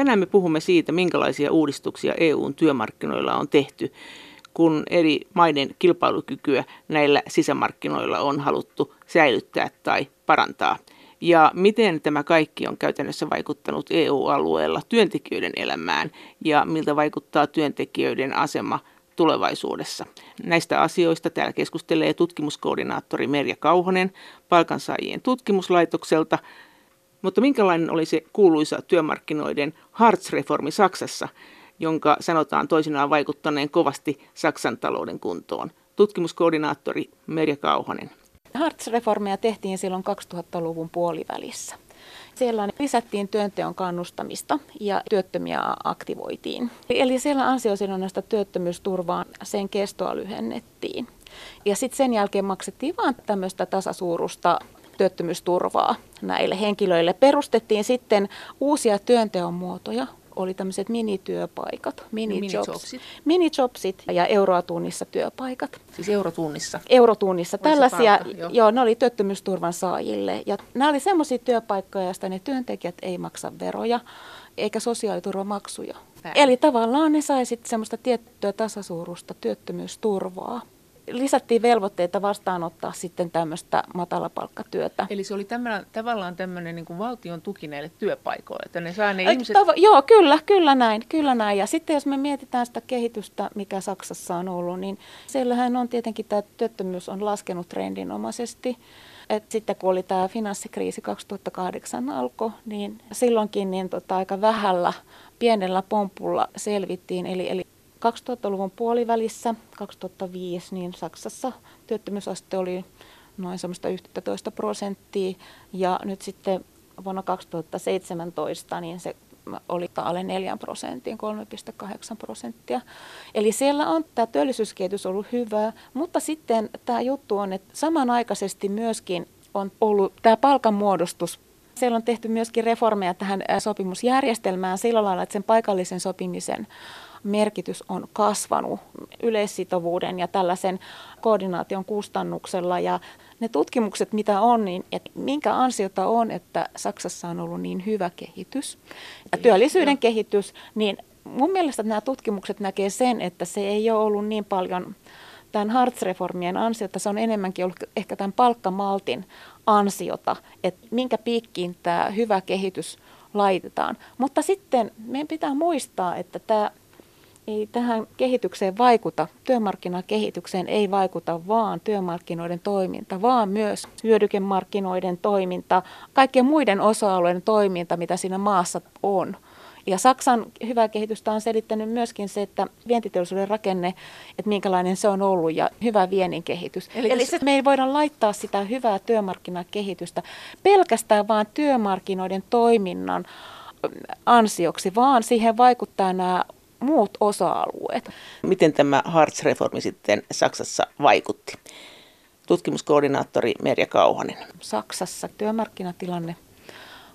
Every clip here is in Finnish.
Tänään me puhumme siitä, minkälaisia uudistuksia EUn työmarkkinoilla on tehty, kun eri maiden kilpailukykyä näillä sisämarkkinoilla on haluttu säilyttää tai parantaa. Ja miten tämä kaikki on käytännössä vaikuttanut EU-alueella työntekijöiden elämään ja miltä vaikuttaa työntekijöiden asema tulevaisuudessa. Näistä asioista täällä keskustelee tutkimuskoordinaattori Merja Kauhonen palkansaajien tutkimuslaitokselta. Mutta minkälainen oli se kuuluisa työmarkkinoiden Hartz-reformi Saksassa, jonka sanotaan toisinaan vaikuttaneen kovasti Saksan talouden kuntoon? Tutkimuskoordinaattori Merja Kauhonen. Hartz-reformeja tehtiin silloin 2000-luvun puolivälissä. Siellä lisättiin työnteon kannustamista ja työttömiä aktivoitiin. Eli siellä ansiosidonnaista työttömyysturvaa sen kestoa lyhennettiin. Ja sitten sen jälkeen maksettiin vain tämmöistä tasasuurusta työttömyysturvaa näille henkilöille. Perustettiin sitten uusia työnteon muotoja, oli tämmöiset minityöpaikat, minijobs, minijobsit ja euroa tunnissa työpaikat. Siis eurotunnissa? Eurotunnissa. Oli Tällaisia, palkka, joo. joo, ne oli työttömyysturvan saajille. Ja nämä oli semmoisia työpaikkoja, joista ne työntekijät ei maksa veroja eikä sosiaaliturvamaksuja. Pää. Eli tavallaan ne sai sitten semmoista tiettyä tasasuurusta työttömyysturvaa lisättiin velvoitteita vastaanottaa sitten tämmöistä matalapalkkatyötä. Eli se oli tämän, tavallaan tämmöinen niin kuin valtion tuki näille työpaikoille, että ne saa ne Ä, ihmiset... Tavo- joo, kyllä, kyllä näin, kyllä näin. Ja sitten jos me mietitään sitä kehitystä, mikä Saksassa on ollut, niin siellähän on tietenkin tämä työttömyys on laskenut trendinomaisesti. Et sitten kun oli tämä finanssikriisi 2008 alkoi, niin silloinkin niin tota, aika vähällä, pienellä pompulla selvittiin. Eli, eli 2000-luvun puolivälissä, 2005, niin Saksassa työttömyysaste oli noin semmoista 11 prosenttia ja nyt sitten vuonna 2017 niin se oli alle 4 prosenttiin, 3,8 prosenttia. Eli siellä on tämä työllisyyskehitys ollut hyvä, mutta sitten tämä juttu on, että samanaikaisesti myöskin on ollut tämä palkanmuodostus siellä on tehty myöskin reformeja tähän sopimusjärjestelmään sillä lailla, että sen paikallisen sopimisen merkitys on kasvanut yleissitovuuden ja tällaisen koordinaation kustannuksella. Ja ne tutkimukset, mitä on, niin että minkä ansiota on, että Saksassa on ollut niin hyvä kehitys ja työllisyyden kehitys, niin mun mielestä nämä tutkimukset näkee sen, että se ei ole ollut niin paljon tämän Hartz-reformien ansiota, se on enemmänkin ollut ehkä tämän palkkamaltin ansiota, että minkä piikkiin tämä hyvä kehitys laitetaan. Mutta sitten meidän pitää muistaa, että tämä ei tähän kehitykseen vaikuta, työmarkkinakehitykseen ei vaikuta vaan työmarkkinoiden toiminta, vaan myös hyödykemarkkinoiden toiminta, kaikkien muiden osa-alueiden toiminta, mitä siinä maassa on. Ja Saksan hyvää kehitystä on selittänyt myöskin se, että vientiteollisuuden rakenne, että minkälainen se on ollut ja hyvä viennin kehitys. Eli, Eli se, me ei voida laittaa sitä hyvää työmarkkinakehitystä pelkästään vaan työmarkkinoiden toiminnan ansioksi, vaan siihen vaikuttaa nämä muut osa-alueet. Miten tämä Hartz-reformi sitten Saksassa vaikutti? Tutkimuskoordinaattori Merja Kauhanen. Saksassa työmarkkinatilanne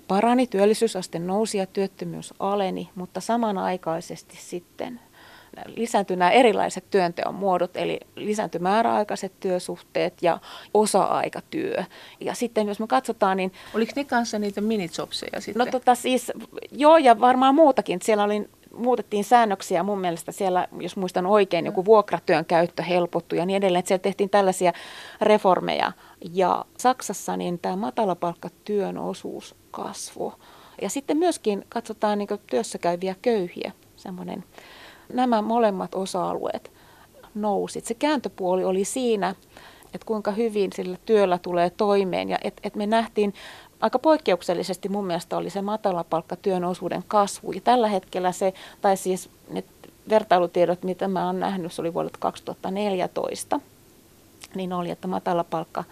parani, työllisyysaste nousi ja työttömyys aleni, mutta samanaikaisesti sitten lisääntyi nämä erilaiset työnteon muodot, eli lisääntyi määräaikaiset työsuhteet ja osa-aikatyö. Ja sitten jos me katsotaan, niin... Oliko ne kanssa niitä minijobseja sitten? No tota siis, joo ja varmaan muutakin. Siellä oli muutettiin säännöksiä mun mielestä siellä, jos muistan oikein, joku vuokratyön käyttö helpottui ja niin edelleen. Että siellä tehtiin tällaisia reformeja. Ja Saksassa niin tämä matalapalkkatyön osuus kasvoi. Ja sitten myöskin katsotaan niin työssä käyviä köyhiä. Semmoinen, nämä molemmat osa-alueet nousi. Se kääntöpuoli oli siinä, että kuinka hyvin sillä työllä tulee toimeen ja että et me nähtiin aika poikkeuksellisesti mun mielestä oli se matalapalkkatyön osuuden kasvu. Ja tällä hetkellä se, tai siis ne vertailutiedot, mitä mä oon nähnyt, se oli vuodelta 2014, niin oli, että matalapalkka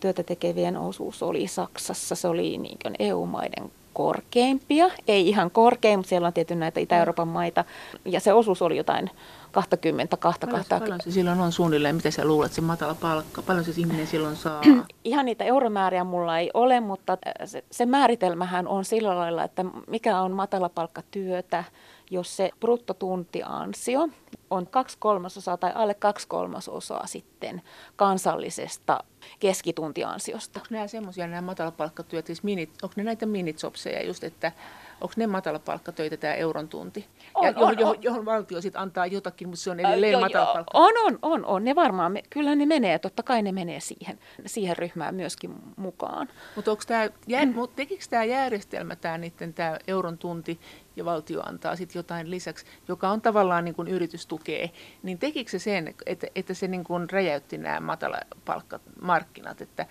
työtä tekevien osuus oli Saksassa, se oli niin EU-maiden korkeimpia, ei ihan korkein, mutta siellä on tietysti näitä Itä-Euroopan maita, ja se osuus oli jotain 20, 20, paljon, paljon se silloin on suunnilleen, mitä sä luulet, se matala palkka, paljon se ihminen silloin saa? Ihan niitä euromääriä mulla ei ole, mutta se, se määritelmähän on sillä lailla, että mikä on matala palkkatyötä, jos se bruttotuntiansio on kaksi kolmasosaa tai alle kaksi kolmasosaa sitten kansallisesta keskituntiansiosta. Onko nämä semmoisia nämä matalapalkkatyöt, siis minit, onko ne näitä minitsopseja just, että onko ne matalapalkkatöitä tämä euron tunti? On, ja johon, on, johon, on. johon valtio sitten antaa jotakin, mutta se on edelleen Joo, matalapalkka. On, on, on, on. Ne varmaan, me, kyllä ne menee, totta kai ne menee siihen, siihen ryhmään myöskin mukaan. Mutta mm. tekikö tämä järjestelmä, tämä niiden tämä euron tunti ja valtio antaa sitten jotain lisäksi, joka on tavallaan niin kuin yritystukea, niin tekikö se sen, että, että se niin kuin räjäytti nämä matalapalkkamarkkinat, että,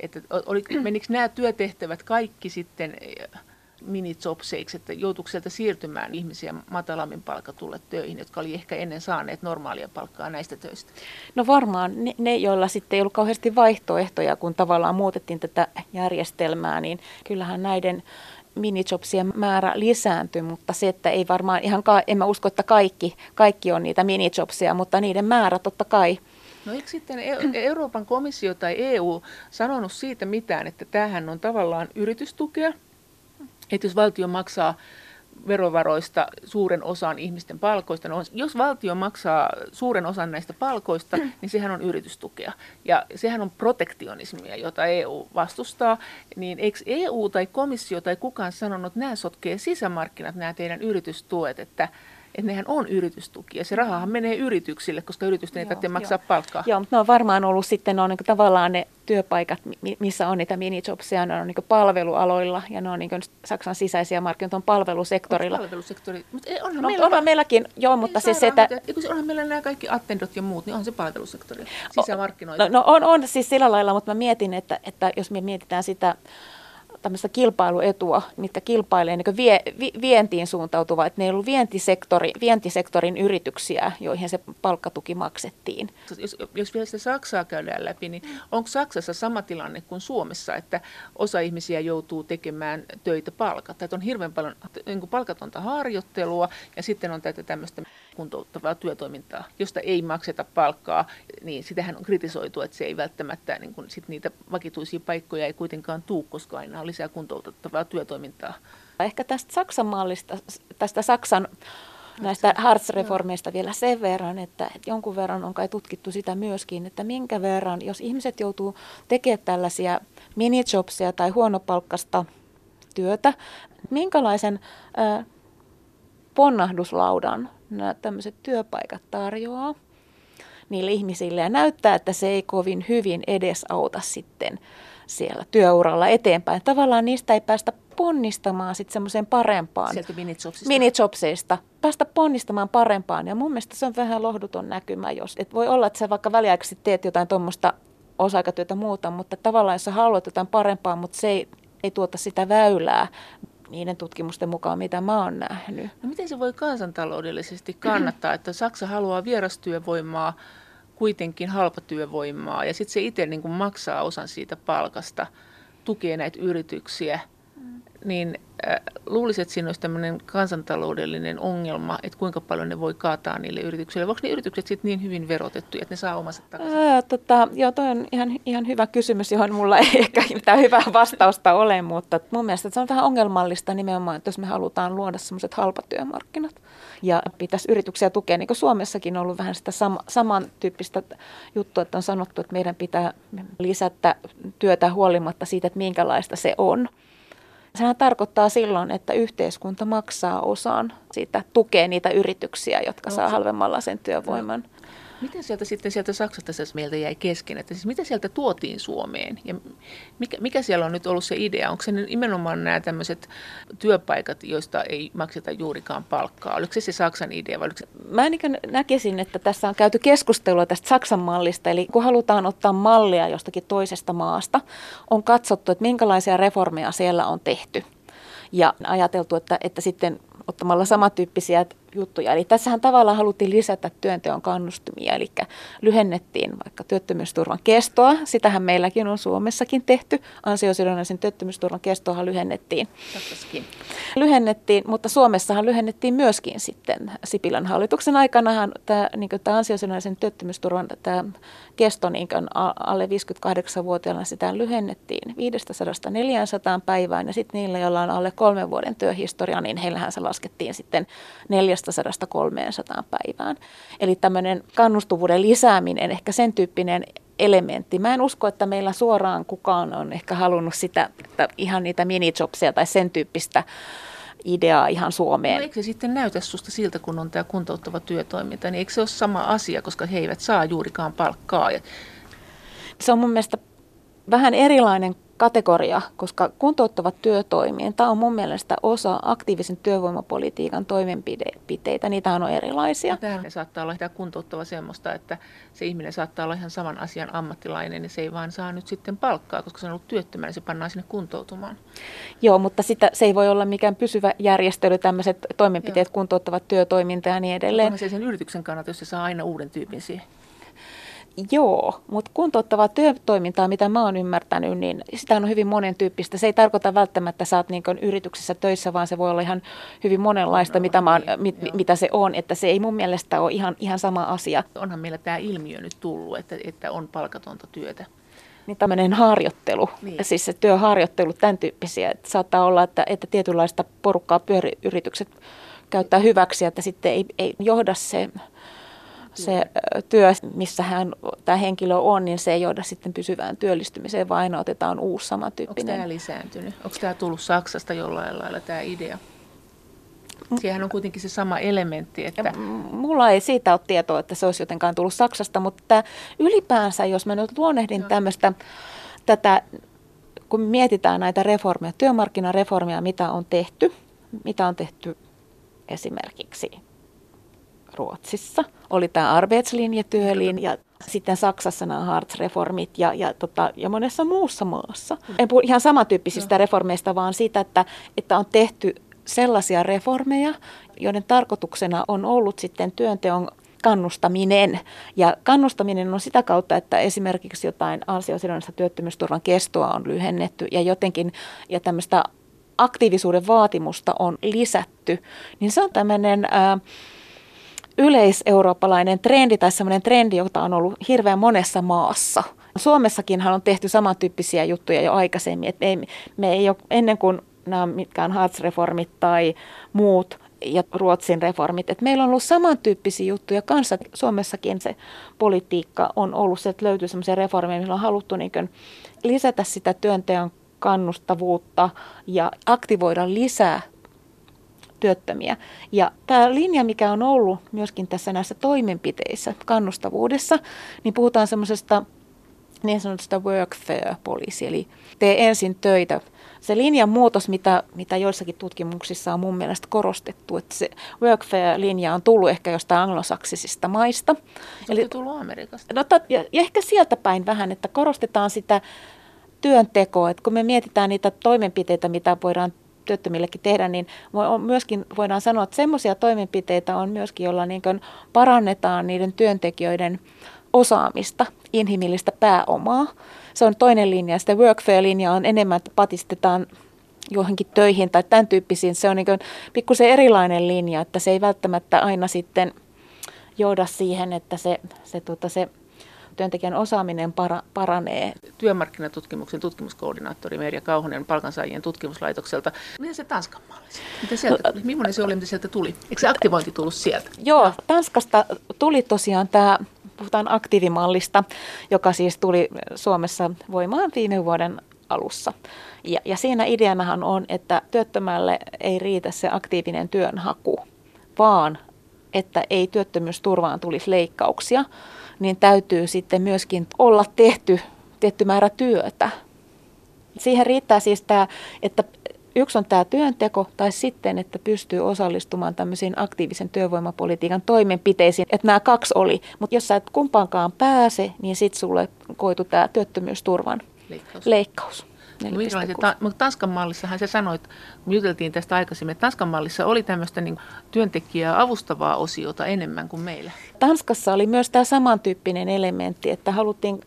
että oli, menikö nämä työtehtävät kaikki sitten minijobseiksi, että joutuiko sieltä siirtymään ihmisiä matalammin palkatulle töihin, jotka oli ehkä ennen saaneet normaalia palkkaa näistä töistä? No varmaan ne, ne, joilla sitten ei ollut kauheasti vaihtoehtoja, kun tavallaan muutettiin tätä järjestelmää, niin kyllähän näiden minijobsien määrä lisääntyi, mutta se, että ei varmaan ihan, ka- en mä usko, että kaikki, kaikki on niitä minijobseja, mutta niiden määrä totta kai No eikö sitten e- Euroopan komissio tai EU sanonut siitä mitään, että tämähän on tavallaan yritystukea, että jos valtio maksaa verovaroista suuren osan ihmisten palkoista. No, jos valtio maksaa suuren osan näistä palkoista, niin sehän on yritystukea. Ja sehän on protektionismia, jota EU vastustaa. Niin eikö EU tai komissio tai kukaan sanonut, että nämä sotkee sisämarkkinat, nämä teidän yritystuet, että että nehän on yritystukia. Se rahahan menee yrityksille, koska yritysten ei joo, tarvitse maksaa joo. palkkaa. Joo, mutta ne on varmaan ollut sitten ne on niin tavallaan ne työpaikat, missä on niitä minijobseja, ne on niin palvelualoilla ja ne on niin Saksan sisäisiä markkinoita on palvelusektorilla. Onko palvelusektori, mutta onhan no, meillä... Onhan meilläkin, joo, mutta siis se, että... Onhan meillä nämä kaikki attendot ja muut, niin on se palvelusektori, sisämarkkinoita. No, no on, on siis sillä lailla, mutta mä mietin, että, että jos me mietitään sitä tämmöistä kilpailuetua, mitkä kilpailee niin vie, vi, vientiin suuntautuva, että ne ei ollut vientisektori, vientisektorin yrityksiä, joihin se palkkatuki maksettiin. Jos, jos vielä sitä Saksaa käydään läpi, niin onko Saksassa sama tilanne kuin Suomessa, että osa ihmisiä joutuu tekemään töitä palkatta? Että on hirveän paljon niin palkatonta harjoittelua ja sitten on tätä tämmöistä kuntouttavaa työtoimintaa, josta ei makseta palkkaa, niin sitähän on kritisoitu, että se ei välttämättä, niin kuin sit niitä vakituisia paikkoja ei kuitenkaan tuu, koska aina on lisää kuntouttavaa työtoimintaa. Ehkä tästä Saksan mallista, tästä Saksan näistä Hartz-reformeista vielä sen verran, että jonkun verran on kai tutkittu sitä myöskin, että minkä verran, jos ihmiset joutuu tekemään tällaisia minijobseja tai huonopalkkasta työtä, minkälaisen äh, ponnahduslaudan nämä tämmöiset työpaikat tarjoaa niille ihmisille ja näyttää, että se ei kovin hyvin edesauta sitten siellä työuralla eteenpäin. Tavallaan niistä ei päästä ponnistamaan sitten semmoiseen parempaan. Sieltä minijobsista. Minijobseista. Päästä ponnistamaan parempaan. Ja mun mielestä se on vähän lohduton näkymä, jos. Et voi olla, että sä vaikka väliaikaisesti teet jotain tuommoista osa-aikatyötä muuta, mutta tavallaan jos sä haluat jotain parempaa, mutta se ei, ei tuota sitä väylää niiden tutkimusten mukaan, mitä mä oon nähnyt. No miten se voi kansantaloudellisesti kannattaa, että Saksa haluaa vierastyövoimaa, kuitenkin halpatyövoimaa, ja sitten se itse niin maksaa osan siitä palkasta, tukee näitä yrityksiä. Niin luulisin, että siinä olisi tämmöinen kansantaloudellinen ongelma, että kuinka paljon ne voi kaataa niille yrityksille. Voiko ne yritykset sitten niin hyvin verotettu, että ne saa omansa takaisin? Ää, tota, joo, toi on ihan, ihan hyvä kysymys, johon mulla ei ehkä mitään hyvää vastausta ole, mutta mun mielestä se on vähän ongelmallista nimenomaan, että jos me halutaan luoda semmoiset halpatyömarkkinat ja pitäisi yrityksiä tukea, niin kuin Suomessakin on ollut vähän sitä sama, samantyyppistä juttua, että on sanottu, että meidän pitää lisätä työtä huolimatta siitä, että minkälaista se on. Sehän tarkoittaa silloin, että yhteiskunta maksaa osan siitä, tukee niitä yrityksiä, jotka no, saa halvemmalla sen työvoiman. No. Miten sieltä sitten sieltä Saksasta se meiltä jäi kesken, että siis mitä sieltä tuotiin Suomeen ja mikä, mikä siellä on nyt ollut se idea? Onko se nimenomaan nämä tämmöiset työpaikat, joista ei makseta juurikaan palkkaa? Oliko se se Saksan idea vai se... Mä niin näkisin, että tässä on käyty keskustelua tästä Saksan mallista, eli kun halutaan ottaa mallia jostakin toisesta maasta, on katsottu, että minkälaisia reformeja siellä on tehty ja ajateltu, että, että sitten ottamalla samantyyppisiä juttuja. Eli tässähän tavallaan haluttiin lisätä työnteon kannustumia, eli lyhennettiin vaikka työttömyysturvan kestoa. Sitähän meilläkin on Suomessakin tehty. Ansiosidonnaisen työttömyysturvan kestoa lyhennettiin. Saksassakin. Lyhennettiin, mutta Suomessahan lyhennettiin myöskin sitten Sipilän hallituksen aikanahan tämä, niin tämä ansiosidonnaisen työttömyysturvan tämä kesto niin alle 58-vuotiaana sitä lyhennettiin 500-400 päivään ja sitten niillä, joilla on alle kolmen vuoden työhistoria, niin heillähän se laskettiin sitten 400-300 päivään. Eli tämmöinen kannustuvuuden lisääminen, ehkä sen tyyppinen elementti. Mä en usko, että meillä suoraan kukaan on ehkä halunnut sitä, että ihan niitä minijobseja tai sen tyyppistä ideaa ihan Suomeen. No eikö se sitten näytä susta siltä, kun on tämä kuntouttava työtoiminta, niin eikö se ole sama asia, koska he eivät saa juurikaan palkkaa? Se on mun mielestä vähän erilainen kategoria, koska kuntouttavat työtoiminta on mun mielestä osa aktiivisen työvoimapolitiikan toimenpiteitä. Niitä on erilaisia. Tämä saattaa olla tämä kuntouttava semmoista, että se ihminen saattaa olla ihan saman asian ammattilainen ja se ei vaan saa nyt sitten palkkaa, koska se on ollut työttömänä, niin se pannaan sinne kuntoutumaan. Joo, mutta sitä, se ei voi olla mikään pysyvä järjestely, tämmöiset toimenpiteet, Joo. kuntouttavat työtoiminta ja niin edelleen. Se sen yrityksen kannalta, jos se saa aina uuden tyypin siihen. Joo, mutta kuntouttavaa työtoimintaa, mitä mä oon ymmärtänyt, niin sitä on hyvin monen tyyppistä. Se ei tarkoita välttämättä, että sä oot niin yrityksessä töissä, vaan se voi olla ihan hyvin monenlaista, no, mitä, mä oon, niin, mit, mitä se on. Että se ei mun mielestä ole ihan, ihan sama asia. Onhan meillä tämä ilmiö nyt tullut, että, että on palkatonta työtä. Niin tämmöinen harjoittelu, niin. siis se työharjoittelu, tämän tyyppisiä. Että saattaa olla, että, että tietynlaista porukkaa pyöriyritykset käyttää hyväksi, että sitten ei, ei johda se se työ, missä hän, tämä henkilö on, niin se ei johda sitten pysyvään työllistymiseen, vaan aina otetaan uusi samantyyppinen. Onko tämä lisääntynyt? Onko tämä tullut Saksasta jollain lailla tämä idea? Siihen on kuitenkin se sama elementti. Että... Mulla ei siitä ole tietoa, että se olisi jotenkaan tullut Saksasta, mutta ylipäänsä, jos mä nyt luonnehdin tämmöistä, tätä, kun mietitään näitä reformeja, työmarkkinareformia, mitä on tehty, mitä on tehty esimerkiksi Ruotsissa. Oli tämä Arbetslinje, työlinja, sitten Saksassa nämä Hartz-reformit ja, ja, tota, ja monessa muussa maassa. En puhu ihan samantyyppisistä no. reformeista, vaan siitä, että, että on tehty sellaisia reformeja, joiden tarkoituksena on ollut sitten työnteon kannustaminen. Ja kannustaminen on sitä kautta, että esimerkiksi jotain ansiosidonnaista työttömyysturvan kestoa on lyhennetty ja jotenkin ja tämmöistä aktiivisuuden vaatimusta on lisätty. Niin se on tämmöinen... Ää, yleiseurooppalainen trendi tai semmoinen trendi, jota on ollut hirveän monessa maassa. Suomessakinhan on tehty samantyyppisiä juttuja jo aikaisemmin, että ei, me ei ole ennen kuin nämä mitkään Hartz-reformit tai muut ja Ruotsin reformit. että meillä on ollut samantyyppisiä juttuja kanssa. Suomessakin se politiikka on ollut se, että löytyy sellaisia reformeja, millä on haluttu niin lisätä sitä työnteon kannustavuutta ja aktivoida lisää työttömiä. Ja tämä linja, mikä on ollut myöskin tässä näissä toimenpiteissä, kannustavuudessa, niin puhutaan semmoisesta niin sanotusta workfare policy, eli tee ensin töitä. Se linjan muutos, mitä, mitä joissakin tutkimuksissa on mun mielestä korostettu, että se workfare-linja on tullut ehkä jostain anglosaksisista maista. Se eli tullut Amerikasta. No, ja, ja ehkä sieltä päin vähän, että korostetaan sitä työntekoa, että kun me mietitään niitä toimenpiteitä, mitä voidaan työttömillekin tehdä, niin myöskin voidaan sanoa, että semmoisia toimenpiteitä on myöskin, joilla niin parannetaan niiden työntekijöiden osaamista, inhimillistä pääomaa. Se on toinen linja. Sitten workfare-linja on enemmän, että patistetaan johonkin töihin tai tämän tyyppisiin. Se on niin pikkusen erilainen linja, että se ei välttämättä aina sitten johda siihen, että se, se, tuota, se työntekijän osaaminen para, paranee. Työmarkkinatutkimuksen tutkimuskoordinaattori Merja Kauhonen palkansaajien tutkimuslaitokselta. Miten se Tanskan malli? Mitä sieltä tuli? Millainen se oli, mitä sieltä tuli? Eikö se aktivointi tullut sieltä? Joo, Tanskasta tuli tosiaan tämä, puhutaan aktiivimallista, joka siis tuli Suomessa voimaan viime vuoden alussa. Ja, ja siinä ideanahan on, että työttömälle ei riitä se aktiivinen työnhaku, vaan että ei työttömyysturvaan tulisi leikkauksia, niin täytyy sitten myöskin olla tehty tietty määrä työtä. Siihen riittää siis tämä, että yksi on tämä työnteko tai sitten, että pystyy osallistumaan tämmöisiin aktiivisen työvoimapolitiikan toimenpiteisiin. Että nämä kaksi oli, mutta jos sä et kumpaankaan pääse, niin sitten sulle koitu tämä työttömyysturvan leikkaus. leikkaus. Ta- mutta Tanskan mallissahan se sanoi, kun juteltiin tästä aikaisemmin, että Tanskan mallissa oli tämmöistä niin työntekijää avustavaa osiota enemmän kuin meillä. Tanskassa oli myös tämä samantyyppinen elementti, että haluttiin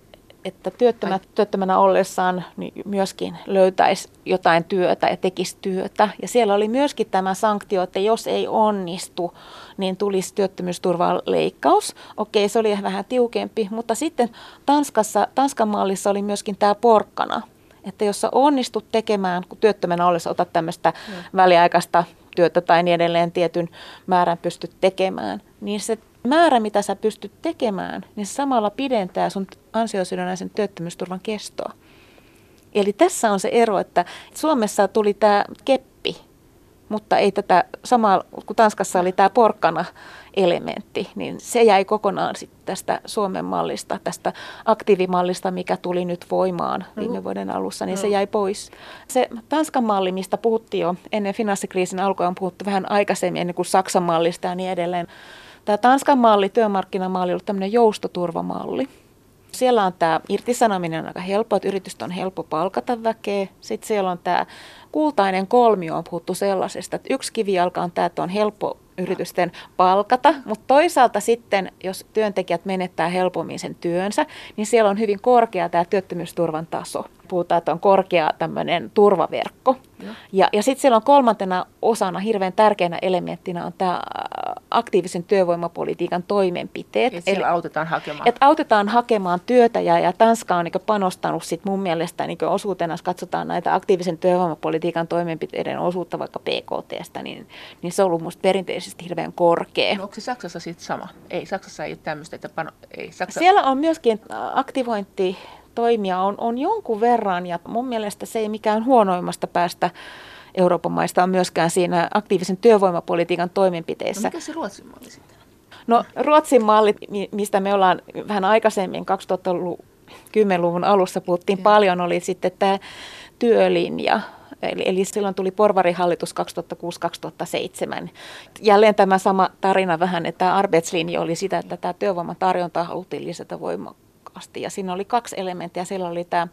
että työttömät, työttömänä ollessaan niin myöskin löytäisi jotain työtä ja tekisi työtä. Ja siellä oli myöskin tämä sanktio, että jos ei onnistu, niin tulisi työttömyysturvan leikkaus. Okei, se oli vähän tiukempi, mutta sitten Tanskassa, Tanskan mallissa oli myöskin tämä porkkana että jos sä onnistut tekemään, kun työttömänä ollessa otat tämmöistä mm. väliaikaista työtä tai niin edelleen tietyn määrän pystyt tekemään, niin se määrä, mitä sä pystyt tekemään, niin se samalla pidentää sun ansiosidonnaisen työttömyysturvan kestoa. Eli tässä on se ero, että Suomessa tuli tämä keppi mutta ei tätä samaa, kun Tanskassa oli tämä porkkana elementti, niin se jäi kokonaan sit tästä Suomen mallista, tästä aktiivimallista, mikä tuli nyt voimaan viime vuoden alussa, niin se jäi pois. Se Tanskan malli, mistä puhuttiin jo ennen finanssikriisin alkua, on puhuttu vähän aikaisemmin ennen kuin Saksan mallista ja niin edelleen. Tämä Tanskan malli, työmarkkinamalli, on ollut tämmöinen joustoturvamalli. Siellä on tämä irtisanominen aika helppo, että yritystä on helppo palkata väkeä. Sitten siellä on tämä kultainen kolmio on puhuttu sellaisesta, että yksi kivijalka on tämä, että on helppo yritysten palkata, mutta toisaalta sitten, jos työntekijät menettää helpommin sen työnsä, niin siellä on hyvin korkea tämä työttömyysturvan taso. Puhutaan, että on korkea tämmöinen turvaverkko. Ja, ja sitten siellä on kolmantena osana, hirveän tärkeänä elementtinä on tämä aktiivisen työvoimapolitiikan toimenpiteet. Et siellä Eli, autetaan hakemaan. Että autetaan hakemaan työtä ja, ja Tanska on niin panostanut sit mun mielestä niin osuutena, jos katsotaan näitä aktiivisen työvoimapolitiikan toimenpiteiden osuutta vaikka PKTstä, niin, niin se on ollut musta perinteisesti hirveän korkea. No onko se Saksassa sitten sama? Ei, Saksassa ei ole tämmöistä, että pano, ei, Saksa... Siellä on myöskin aktivointi toimia on, on jonkun verran ja mun mielestä se ei mikään huonoimmasta päästä Euroopan maista on myöskään siinä aktiivisen työvoimapolitiikan toimenpiteissä. No mikä se Ruotsin malli sitten? No Ruotsin malli, mistä me ollaan vähän aikaisemmin 2010-luvun alussa puhuttiin ja. paljon, oli sitten tämä työlinja. Eli, eli silloin tuli porvarihallitus 2006-2007. Jälleen tämä sama tarina vähän, että tämä arbetslinja oli sitä, että tämä työvoiman tarjonta haluttiin lisätä voimakkaasti. Ja siinä oli kaksi elementtiä. Siellä oli tämä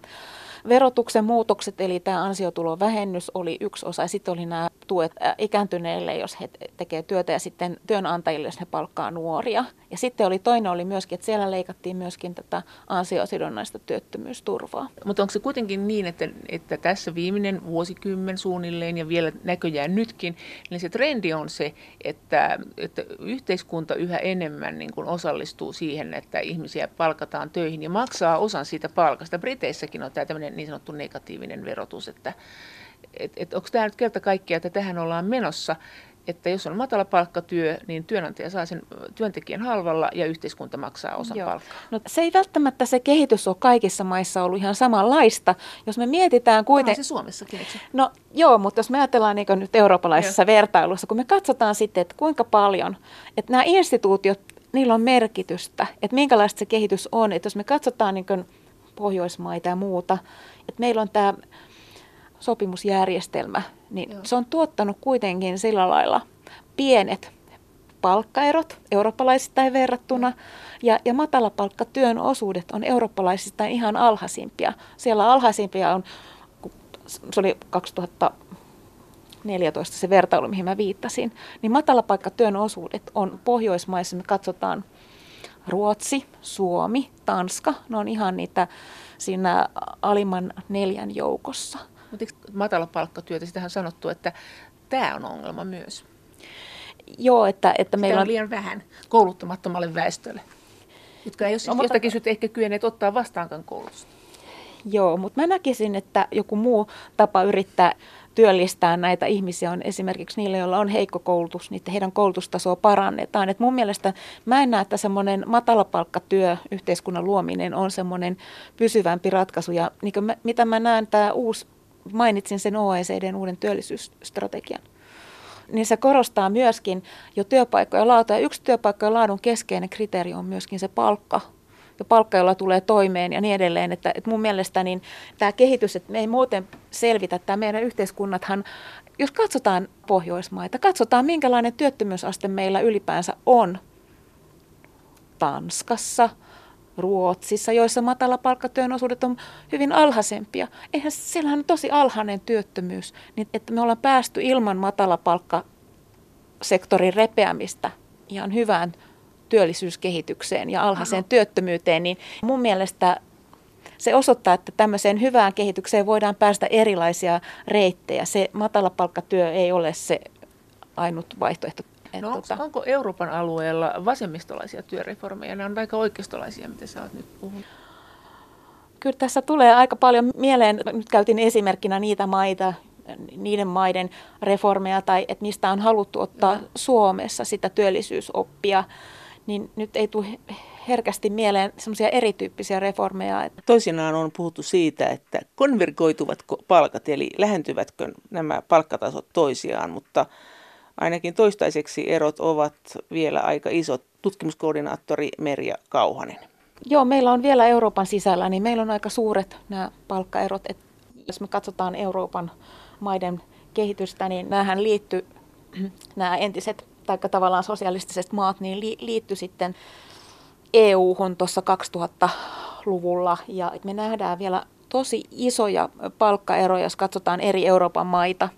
verotuksen muutokset, eli tämä ansiotulovähennys oli yksi osa, ja sitten oli nämä tuet ikääntyneille, jos he tekevät työtä, ja sitten työnantajille, jos he palkkaa nuoria. Ja sitten oli toinen oli myöskin, että siellä leikattiin myöskin tätä ansiosidonnaista työttömyysturvaa. Mutta onko se kuitenkin niin, että, että tässä viimeinen vuosikymmen suunnilleen ja vielä näköjään nytkin, niin se trendi on se, että, että yhteiskunta yhä enemmän niin kuin osallistuu siihen, että ihmisiä palkataan töihin ja maksaa osan siitä palkasta. Briteissäkin on tämä tämmöinen niin sanottu negatiivinen verotus, että et, et onko tämä nyt kerta kaikkiaan, että tähän ollaan menossa, että jos on matala palkkatyö, niin työnantaja saa sen työntekijän halvalla ja yhteiskunta maksaa osan Joo. palkkaa. No, se ei välttämättä se kehitys ole kaikissa maissa ollut ihan samanlaista. Jos me mietitään kuitenkin... se Suomessakin, eikö? No joo, mutta jos me ajatellaan niin nyt eurooppalaisessa Joo. vertailussa, kun me katsotaan sitten, että kuinka paljon, että nämä instituutiot, niillä on merkitystä, että minkälaista se kehitys on. Että jos me katsotaan niin Pohjoismaita ja muuta, että meillä on tämä sopimusjärjestelmä, niin Joo. se on tuottanut kuitenkin sillä lailla pienet palkkaerot eurooppalaisittain verrattuna ja, ja matalapalkkatyön osuudet on eurooppalaisistain ihan alhaisimpia. Siellä alhaisimpia on, se oli 2014 se vertailu, mihin mä viittasin, niin matalapalkkatyön osuudet on Pohjoismaissa, me katsotaan Ruotsi, Suomi, Tanska, ne on ihan niitä siinä alimman neljän joukossa. Mutta matala palkkatyötä, sitähän sanottu, että tämä on ongelma myös. Joo, että, että meillä on... liian vähän kouluttamattomalle väestölle, jotka ei ole siis no, jostakin syystä ehkä kyenneet ottaa vastaankaan koulutusta. Joo, mutta mä näkisin, että joku muu tapa yrittää työllistää näitä ihmisiä on esimerkiksi niille, joilla on heikko koulutus, niin heidän koulutustasoa parannetaan. Et mun mielestä mä en näe, että semmoinen matalapalkkatyö, yhteiskunnan luominen on semmoinen pysyvämpi ratkaisu. Ja niin mä, mitä mä näen, tämä uusi, mainitsin sen OECDn uuden työllisyysstrategian niin se korostaa myöskin jo työpaikkojen laatua. Ja yksi työpaikkojen laadun keskeinen kriteeri on myöskin se palkka, ja palkka, jolla tulee toimeen ja niin edelleen. Että, että mun mielestä niin tämä kehitys, että me ei muuten selvitä, tämä meidän yhteiskunnathan, jos katsotaan Pohjoismaita, katsotaan minkälainen työttömyysaste meillä ylipäänsä on Tanskassa, Ruotsissa, joissa matalapalkkatyön osuudet on hyvin alhaisempia. Eihän siellähän on tosi alhainen työttömyys, niin että me ollaan päästy ilman matalapalkkasektorin repeämistä ihan hyvään työllisyyskehitykseen ja alhaiseen Aha. työttömyyteen, niin mun mielestä se osoittaa, että tämmöiseen hyvään kehitykseen voidaan päästä erilaisia reittejä. Se matalapalkkatyö ei ole se ainut vaihtoehto. No, tuota... Onko Euroopan alueella vasemmistolaisia työreformeja? Nämä on aika oikeistolaisia, mitä sä oot nyt puhunut. Kyllä tässä tulee aika paljon mieleen, nyt käytin esimerkkinä niitä maita, niiden maiden reformeja tai että mistä on haluttu ottaa Suomessa sitä työllisyysoppia niin nyt ei tule herkästi mieleen semmoisia erityyppisiä reformeja. Toisinaan on puhuttu siitä, että konvergoituvatko palkat, eli lähentyvätkö nämä palkkatasot toisiaan, mutta ainakin toistaiseksi erot ovat vielä aika isot. Tutkimuskoordinaattori Merja Kauhanen. Joo, meillä on vielä Euroopan sisällä, niin meillä on aika suuret nämä palkkaerot. Et jos me katsotaan Euroopan maiden kehitystä, niin näähän liittyy, nämä entiset tai tavallaan sosialistiset maat, niin li, liitty sitten EU-hun tuossa 2000-luvulla. Ja me nähdään vielä tosi isoja palkkaeroja, jos katsotaan eri Euroopan maita.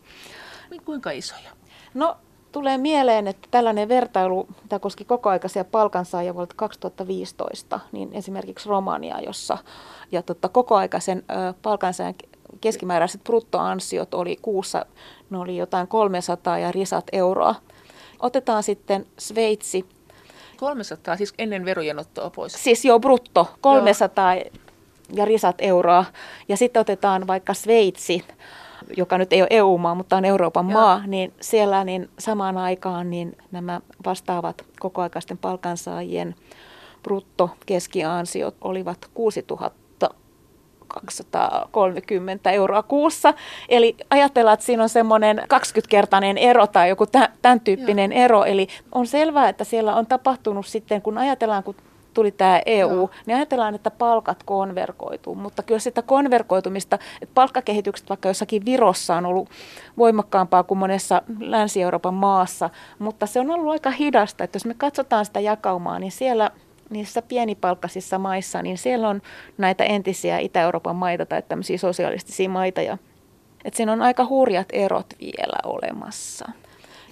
Kuinka isoja? No tulee mieleen, että tällainen vertailu, tämä koski kokoaikaisia palkansaajia vuodelta 2015, niin esimerkiksi Romania, jossa ja totta, kokoaikaisen palkansaajan keskimääräiset bruttoansiot oli kuussa, ne oli jotain 300 ja risat euroa. Otetaan sitten Sveitsi. 300, siis ennen verojen ottoa pois? Siis joo, brutto, 300 joo. ja risat euroa. Ja sitten otetaan vaikka Sveitsi, joka nyt ei ole EU-maa, mutta on Euroopan Joo. maa, niin siellä niin samaan aikaan niin nämä vastaavat kokoaikaisten palkansaajien brutto keskiansiot olivat 6000 230 euroa kuussa. Eli ajatellaan, että siinä on semmoinen 20-kertainen ero tai joku tämän tyyppinen Joo. ero. Eli on selvää, että siellä on tapahtunut sitten, kun ajatellaan, kun tuli tämä EU, Joo. niin ajatellaan, että palkat konverkoituu. Mutta kyllä sitä konverkoitumista, että palkkakehitykset vaikka jossakin Virossa on ollut voimakkaampaa kuin monessa Länsi-Euroopan maassa, mutta se on ollut aika hidasta. Että jos me katsotaan sitä jakaumaa, niin siellä niissä pienipalkkaisissa maissa, niin siellä on näitä entisiä Itä-Euroopan maita tai tämmöisiä sosialistisia maita. Ja, että siinä on aika hurjat erot vielä olemassa.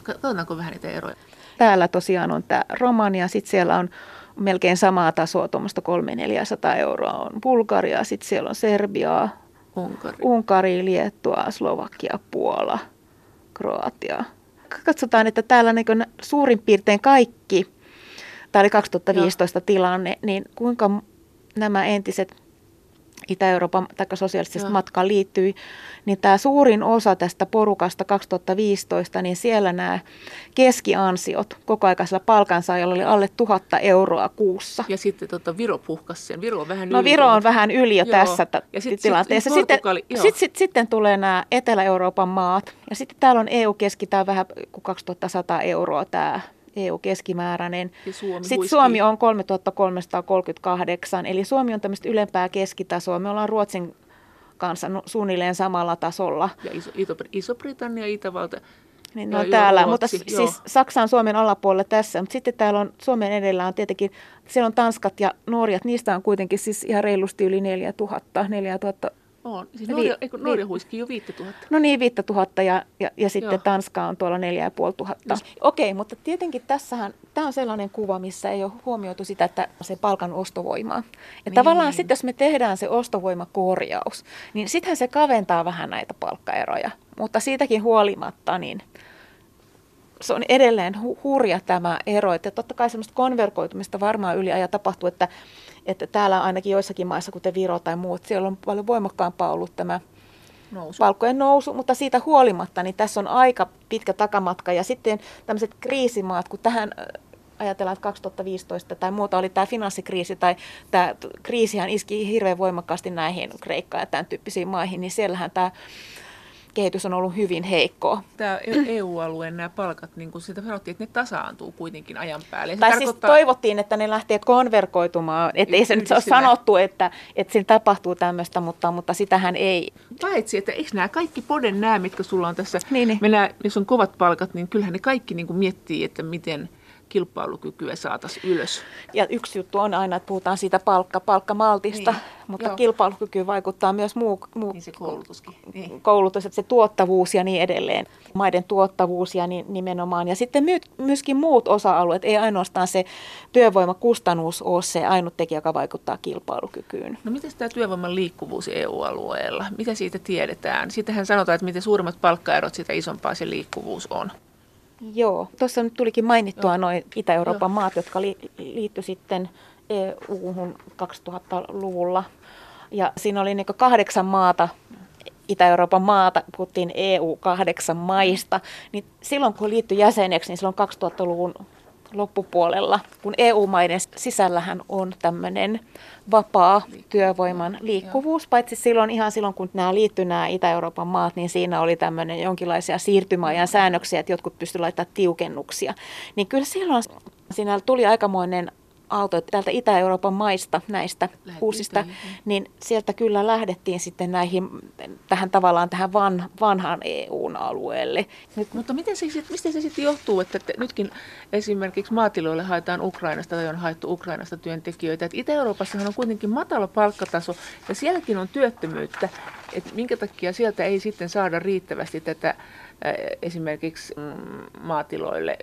Katsotaanko vähän niitä eroja? Täällä tosiaan on tämä Romania, sitten siellä on melkein samaa tasoa, tuommoista 300-400 euroa on Bulgaria, sitten siellä on Serbiaa, Unkari. Unkari, Liettua, Slovakia, Puola, Kroatia. Katsotaan, että täällä niin suurin piirtein kaikki, tämä oli 2015 Joo. tilanne, niin kuinka nämä entiset Itä-Euroopan tai sosiaalisesta matkaan liittyi, niin tämä suurin osa tästä porukasta 2015, niin siellä nämä keskiansiot kokoaikaisella palkansaajalla oli alle tuhatta euroa kuussa. Ja sitten tota, Viro puhkasi sen. Viro on vähän no, yli. No Viro on vähän yli jo Joo. tässä ja sit, tilanteessa. Sit, sitten, sit, sit, sitten tulee nämä Etelä-Euroopan maat. Ja sitten täällä on EU-keski, tämä vähän kuin 2100 euroa tämä EU-keskimääräinen. Suomi Sitten Suomi on 3338, eli Suomi on tämmöistä ylempää keskitasoa. Me ollaan Ruotsin kanssa suunnilleen samalla tasolla. Ja Iso, Iso-Britannia, Itävalta. Niin, no täällä, Ruotsi, mutta joo. siis Saksa on Suomen alapuolella tässä, mutta sitten täällä on Suomen edellä on tietenkin, siellä on Tanskat ja Norjat, niistä on kuitenkin siis ihan reilusti yli 4000, 4000 on. Siis Norja, vi, eikö, Norja huiski jo 5000. No niin, 5000 ja, ja, ja sitten Joo. Tanska on tuolla 4500. Yes. Okei, mutta tietenkin tässähän, tämä on sellainen kuva, missä ei ole huomioitu sitä, että se palkan ostovoimaa. Ja niin. tavallaan sitten, jos me tehdään se ostovoimakorjaus, niin sittenhän se kaventaa vähän näitä palkkaeroja. Mutta siitäkin huolimatta, niin se on edelleen hu- hurja tämä ero. Että totta kai semmoista konverkoitumista varmaan yli ajan tapahtuu, että että täällä ainakin joissakin maissa, kuten Viro tai muut, siellä on paljon voimakkaampaa ollut tämä nousu. palkkojen nousu, mutta siitä huolimatta, niin tässä on aika pitkä takamatka. Ja sitten tämmöiset kriisimaat, kun tähän ajatellaan, että 2015 tai muuta oli tämä finanssikriisi tai tämä kriisihän iski hirveän voimakkaasti näihin Kreikkaan ja tämän tyyppisiin maihin, niin siellähän tämä kehitys on ollut hyvin heikkoa. Tämä EU-alueen nämä palkat, niin kuin sitä sanottiin, että ne tasaantuu kuitenkin ajan päälle. Se tai siis tarkoittaa... siis toivottiin, että ne lähtee konverkoitumaan. Että ei se nyt ole sanottu, että, että siinä tapahtuu tämmöistä, mutta, mutta sitähän ei. Paitsi, että eikö nämä kaikki poden nämä, mitkä sulla on tässä, niin, niin. Nämä, jos on kovat palkat, niin kyllähän ne kaikki niin kuin miettii, että miten – kilpailukykyä saataisiin ylös. Ja yksi juttu on aina, että puhutaan siitä palkka, palkkamaltista, niin, mutta joo. kilpailukyky vaikuttaa myös muu, muu niin se koulutuskin. Niin. koulutus, että se tuottavuus ja niin edelleen, maiden tuottavuus ja niin, nimenomaan. Ja sitten my, myöskin muut osa-alueet, ei ainoastaan se työvoimakustannus ole se ainut tekijä, joka vaikuttaa kilpailukykyyn. No miten tämä työvoiman liikkuvuus EU-alueella, mitä siitä tiedetään? Siitähän sanotaan, että miten suuremmat palkkaerot, sitä isompaa se liikkuvuus on. Joo, tuossa nyt tulikin mainittua noin Itä-Euroopan Joo. maat, jotka li, liittyi sitten EU-hun 2000-luvulla. Ja siinä oli niin kahdeksan maata, Itä-Euroopan maata, puhuttiin EU kahdeksan maista, niin silloin kun liittyi jäseneksi, niin silloin 2000-luvun loppupuolella, kun EU-maiden sisällähän on tämmöinen vapaa työvoiman liikkuvuus, paitsi silloin ihan silloin, kun nämä liittyi nämä Itä-Euroopan maat, niin siinä oli tämmöinen jonkinlaisia siirtymäajan säännöksiä, että jotkut pystyivät laittamaan tiukennuksia. Niin kyllä silloin siinä tuli aikamoinen aalto täältä Itä-Euroopan maista, näistä Lähdettiin uusista, töihin. niin sieltä kyllä lähdettiin sitten näihin, tähän tavallaan tähän van, vanhaan EUn alueelle. Nyt, Mutta miten se, mistä se sitten johtuu, että te, nytkin esimerkiksi maatiloille haetaan Ukrainasta tai on haettu Ukrainasta työntekijöitä, että Itä-Euroopassahan on kuitenkin matala palkkataso ja sielläkin on työttömyyttä, että minkä takia sieltä ei sitten saada riittävästi tätä esimerkiksi mm, maatiloille,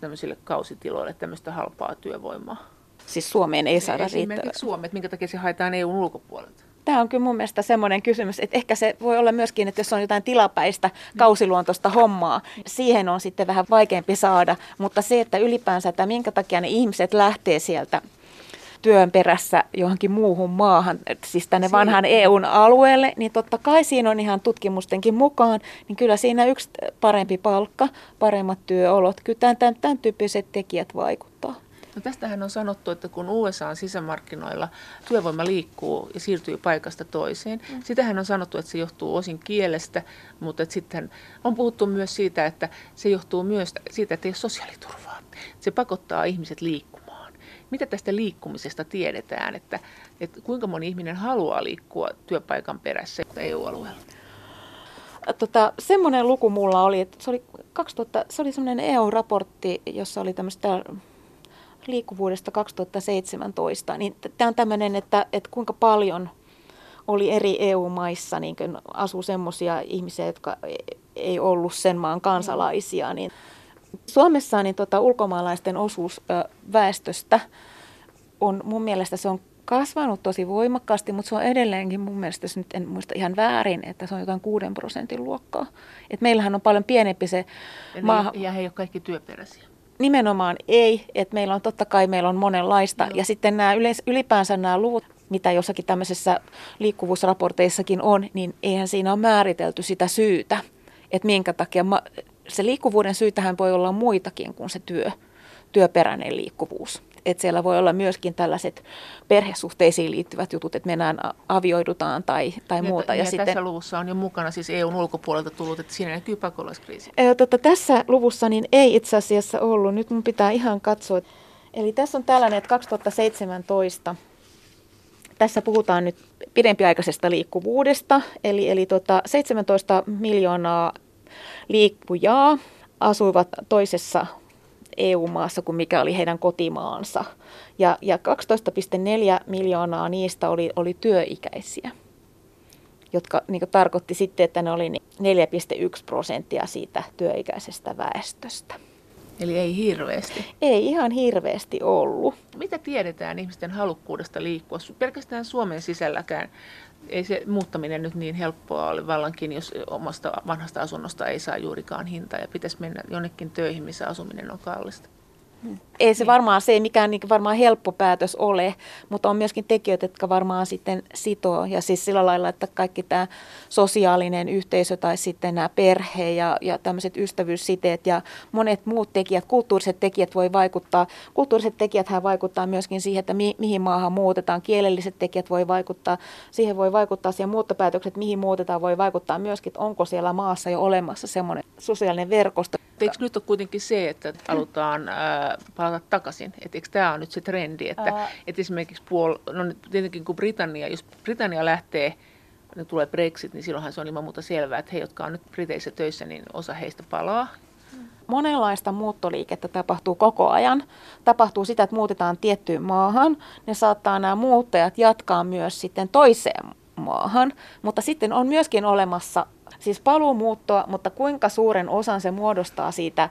tämmöisille kausitiloille tämmöistä halpaa työvoimaa? Siis Suomeen ei saada riittävästi. Esimerkiksi Suomeen, minkä takia se haetaan EUn ulkopuolelta? Tämä on kyllä mun mielestä semmoinen kysymys, että ehkä se voi olla myöskin, että jos on jotain tilapäistä kausiluontoista hommaa, siihen on sitten vähän vaikeampi saada, mutta se, että ylipäänsä, että minkä takia ne ihmiset lähtee sieltä työn perässä johonkin muuhun maahan, siis tänne vanhaan EUn alueelle, niin totta kai siinä on ihan tutkimustenkin mukaan, niin kyllä siinä yksi parempi palkka, paremmat työolot, kyllä tämän, tämän, tämän tyyppiset tekijät vaikuttaa. No tästähän on sanottu, että kun USA sisämarkkinoilla työvoima liikkuu ja siirtyy paikasta toiseen, mm. sitähän on sanottu, että se johtuu osin kielestä, mutta sitten on puhuttu myös siitä, että se johtuu myös siitä, että ei ole sosiaaliturvaa. Se pakottaa ihmiset liikkumaan. Mitä tästä liikkumisesta tiedetään, että, että kuinka moni ihminen haluaa liikkua työpaikan perässä EU-alueella? Tota, semmoinen luku mulla oli, että se oli, 2000, se oli semmoinen EU-raportti, jossa oli tämmöistä liikkuvuudesta 2017, niin tämä on tämmöinen, että, että kuinka paljon oli eri EU-maissa niin asuu semmoisia ihmisiä, jotka ei ollut sen maan kansalaisia. Niin Suomessa niin tota, ulkomaalaisten osuus ö, väestöstä on mun mielestä se on kasvanut tosi voimakkaasti, mutta se on edelleenkin mun mielestä, nyt en muista ihan väärin, että se on jotain 6 prosentin luokkaa. Et meillähän on paljon pienempi se maa. Ja he eivät ole kaikki työperäisiä. Nimenomaan ei, että meillä on totta kai meillä on monenlaista. Joo. Ja sitten nämä yleis, ylipäänsä nämä luvut, mitä jossakin tämmöisessä liikkuvuusraporteissakin on, niin eihän siinä ole määritelty sitä syytä, että minkä takia ma- se liikkuvuuden syytähän voi olla muitakin kuin se työ, työperäinen liikkuvuus että siellä voi olla myöskin tällaiset perhesuhteisiin liittyvät jutut, että mennään avioidutaan tai, tai ja muuta. Ja, ja sitten, tässä luvussa on jo mukana siis EUn ulkopuolelta tullut, että siinä näkyy pakolaiskriisi. Tota, tässä luvussa niin ei itse asiassa ollut. Nyt mun pitää ihan katsoa. Eli tässä on tällainen, että 2017 tässä puhutaan nyt pidempiaikaisesta liikkuvuudesta, eli, eli tota 17 miljoonaa liikkujaa asuivat toisessa EU-maassa kuin mikä oli heidän kotimaansa. Ja, ja 12,4 miljoonaa niistä oli, oli työikäisiä, jotka niin tarkoitti sitten, että ne oli 4,1 prosenttia siitä työikäisestä väestöstä. Eli ei hirveästi? Ei ihan hirveästi ollut. Mitä tiedetään ihmisten halukkuudesta liikkua? Pelkästään Suomen sisälläkään ei se muuttaminen nyt niin helppoa ole vallankin, jos omasta vanhasta asunnosta ei saa juurikaan hintaa ja pitäisi mennä jonnekin töihin, missä asuminen on kallista. Ei se varmaan se ei mikään niin varmaan helppo päätös ole, mutta on myöskin tekijöitä, jotka varmaan sitten sitoo. Ja siis sillä lailla, että kaikki tämä sosiaalinen yhteisö tai sitten nämä perhe ja, ja tämmöiset ystävyyssiteet ja monet muut tekijät, kulttuuriset tekijät voi vaikuttaa. Kulttuuriset tekijät vaikuttaa myöskin siihen, että mi, mihin maahan muutetaan. Kielelliset tekijät voi vaikuttaa, siihen voi vaikuttaa siihen muuttopäätökset, mihin muutetaan, voi vaikuttaa myöskin, että onko siellä maassa jo olemassa semmoinen sosiaalinen verkosto. Eikö nyt ole kuitenkin se, että halutaan ää, palata takaisin? Et eikö tämä ole nyt se trendi, että Ää... et esimerkiksi puol- no tietenkin kun Britannia, jos Britannia lähtee, ne tulee Brexit, niin silloinhan se on ilman muuta selvää, että he, jotka on nyt Briteissä töissä, niin osa heistä palaa. Monenlaista muuttoliikettä tapahtuu koko ajan. Tapahtuu sitä, että muutetaan tiettyyn maahan. Ne saattaa nämä muuttajat jatkaa myös sitten toiseen maahan, mutta sitten on myöskin olemassa siis paluumuuttoa, mutta kuinka suuren osan se muodostaa siitä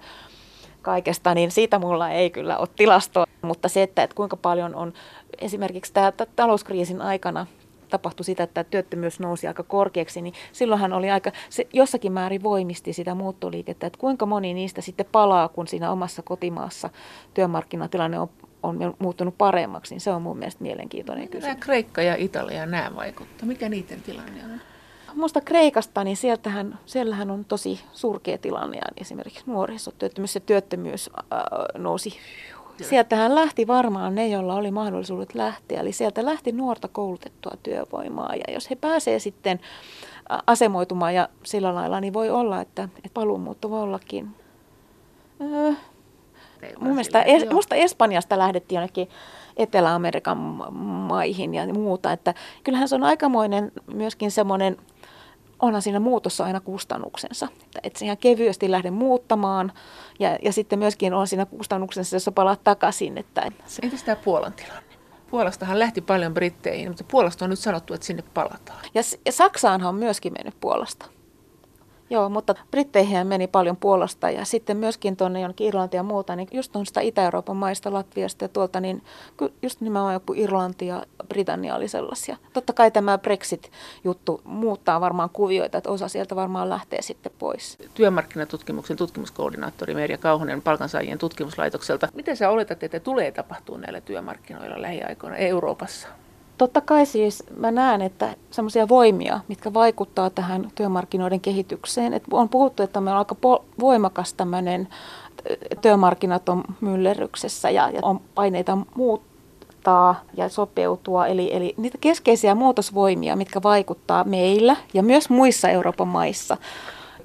kaikesta, niin siitä mulla ei kyllä ole tilastoa. Mutta se, että, että kuinka paljon on esimerkiksi tämä talouskriisin aikana tapahtui sitä, että työttömyys nousi aika korkeaksi, niin silloinhan oli aika, se jossakin määrin voimisti sitä muuttoliikettä, että kuinka moni niistä sitten palaa, kun siinä omassa kotimaassa työmarkkinatilanne on, on muuttunut paremmaksi, niin se on mun mielestä mielenkiintoinen kysymys. Kreikka ja Italia nämä vaikuttaa. Mikä niiden tilanne on? Musta Kreikasta, niin sieltähän, siellähän on tosi surkea tilanne ja esimerkiksi nuorisotyöttömyys ja työttömyys äh, nousi Sieltähän lähti varmaan ne, joilla oli mahdollisuudet lähteä. Eli sieltä lähti nuorta koulutettua työvoimaa. Ja jos he pääsevät sitten asemoitumaan ja sillä lailla, niin voi olla, että, että paluumuutto voi ollakin. Öö, mun mielestä es, musta Espanjasta lähdettiin jonnekin Etelä-Amerikan maihin ja muuta. Että kyllähän se on aikamoinen myöskin semmoinen onhan siinä muutossa aina kustannuksensa. Että et se ihan kevyesti lähde muuttamaan ja, ja sitten myöskin on siinä kustannuksensa, jos palaat takaisin. Että se... Entäs tämä Puolan tilanne? Puolastahan lähti paljon britteihin, mutta Puolasta on nyt sanottu, että sinne palataan. Ja, ja Saksaanhan on myöskin mennyt Puolasta. Joo, mutta Britteihin meni paljon Puolasta ja sitten myöskin tuonne jonnekin Irlantia ja muuta, niin just sitä Itä-Euroopan maista, Latviasta ja tuolta, niin just nimenomaan joku Irlanti ja Britannia oli sellaisia. Totta kai tämä Brexit-juttu muuttaa varmaan kuvioita, että osa sieltä varmaan lähtee sitten pois. Työmarkkinatutkimuksen tutkimuskoordinaattori Merja Kauhonen palkansaajien tutkimuslaitokselta. Miten sä oletat, että tulee tapahtua näillä työmarkkinoilla lähiaikoina Euroopassa? Totta kai siis mä näen, että semmoisia voimia, mitkä vaikuttaa tähän työmarkkinoiden kehitykseen. Et on puhuttu, että meillä on aika voimakas tämmöinen työmarkkinat on myllerryksessä ja, ja on paineita muuttaa ja sopeutua. Eli, eli niitä keskeisiä muutosvoimia, mitkä vaikuttaa meillä ja myös muissa Euroopan maissa,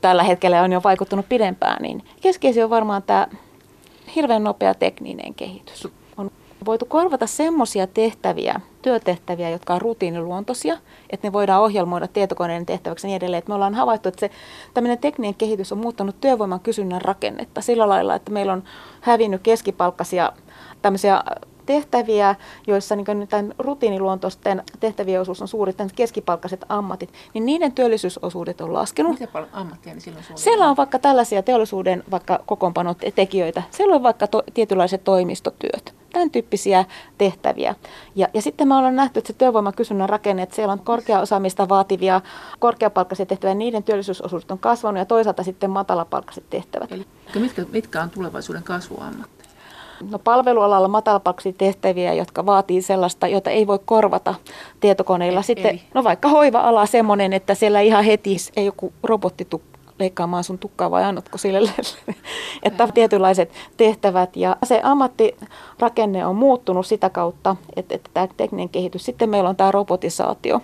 tällä hetkellä on jo vaikuttanut pidempään, niin keskeisiä on varmaan tämä hirveän nopea tekninen kehitys voitu korvata semmoisia tehtäviä, työtehtäviä, jotka on rutiiniluontoisia, että ne voidaan ohjelmoida tietokoneen tehtäväksi ja niin edelleen. Että me ollaan havaittu, että se tämmöinen tekninen kehitys on muuttanut työvoiman kysynnän rakennetta sillä lailla, että meillä on hävinnyt keskipalkkaisia tämmöisiä tehtäviä, joissa niin tämän rutiiniluontoisten tehtävien osuus on suuri, tämän keskipalkkaiset ammatit, niin niiden työllisyysosuudet on laskenut. Mitä paljon ammattia niin silloin Siellä on vaikka tällaisia teollisuuden vaikka kokoonpanotekijöitä. Siellä on vaikka to, tietynlaiset toimistotyöt tämän tyyppisiä tehtäviä. Ja, ja sitten me ollaan nähty, että se työvoimakysynnän rakenne, että siellä on korkea osaamista vaativia, korkeapalkkaisia tehtäviä, niiden työllisyysosuudet on kasvanut ja toisaalta sitten matalapalkkaiset tehtävät. Eli mitkä, mitkä on tulevaisuuden kasvuammatteja? No palvelualalla matalapalkkaisia tehtäviä, jotka vaatii sellaista, jota ei voi korvata tietokoneilla. Sitten, Eli? no vaikka hoiva-ala semmoinen, että siellä ihan heti ei joku robotti leikkaamaan sun tukkaa vai annatko sille, että tietynlaiset tehtävät. Ja se ammattirakenne on muuttunut sitä kautta, että, että tämä tekninen kehitys. Sitten meillä on tämä robotisaatio.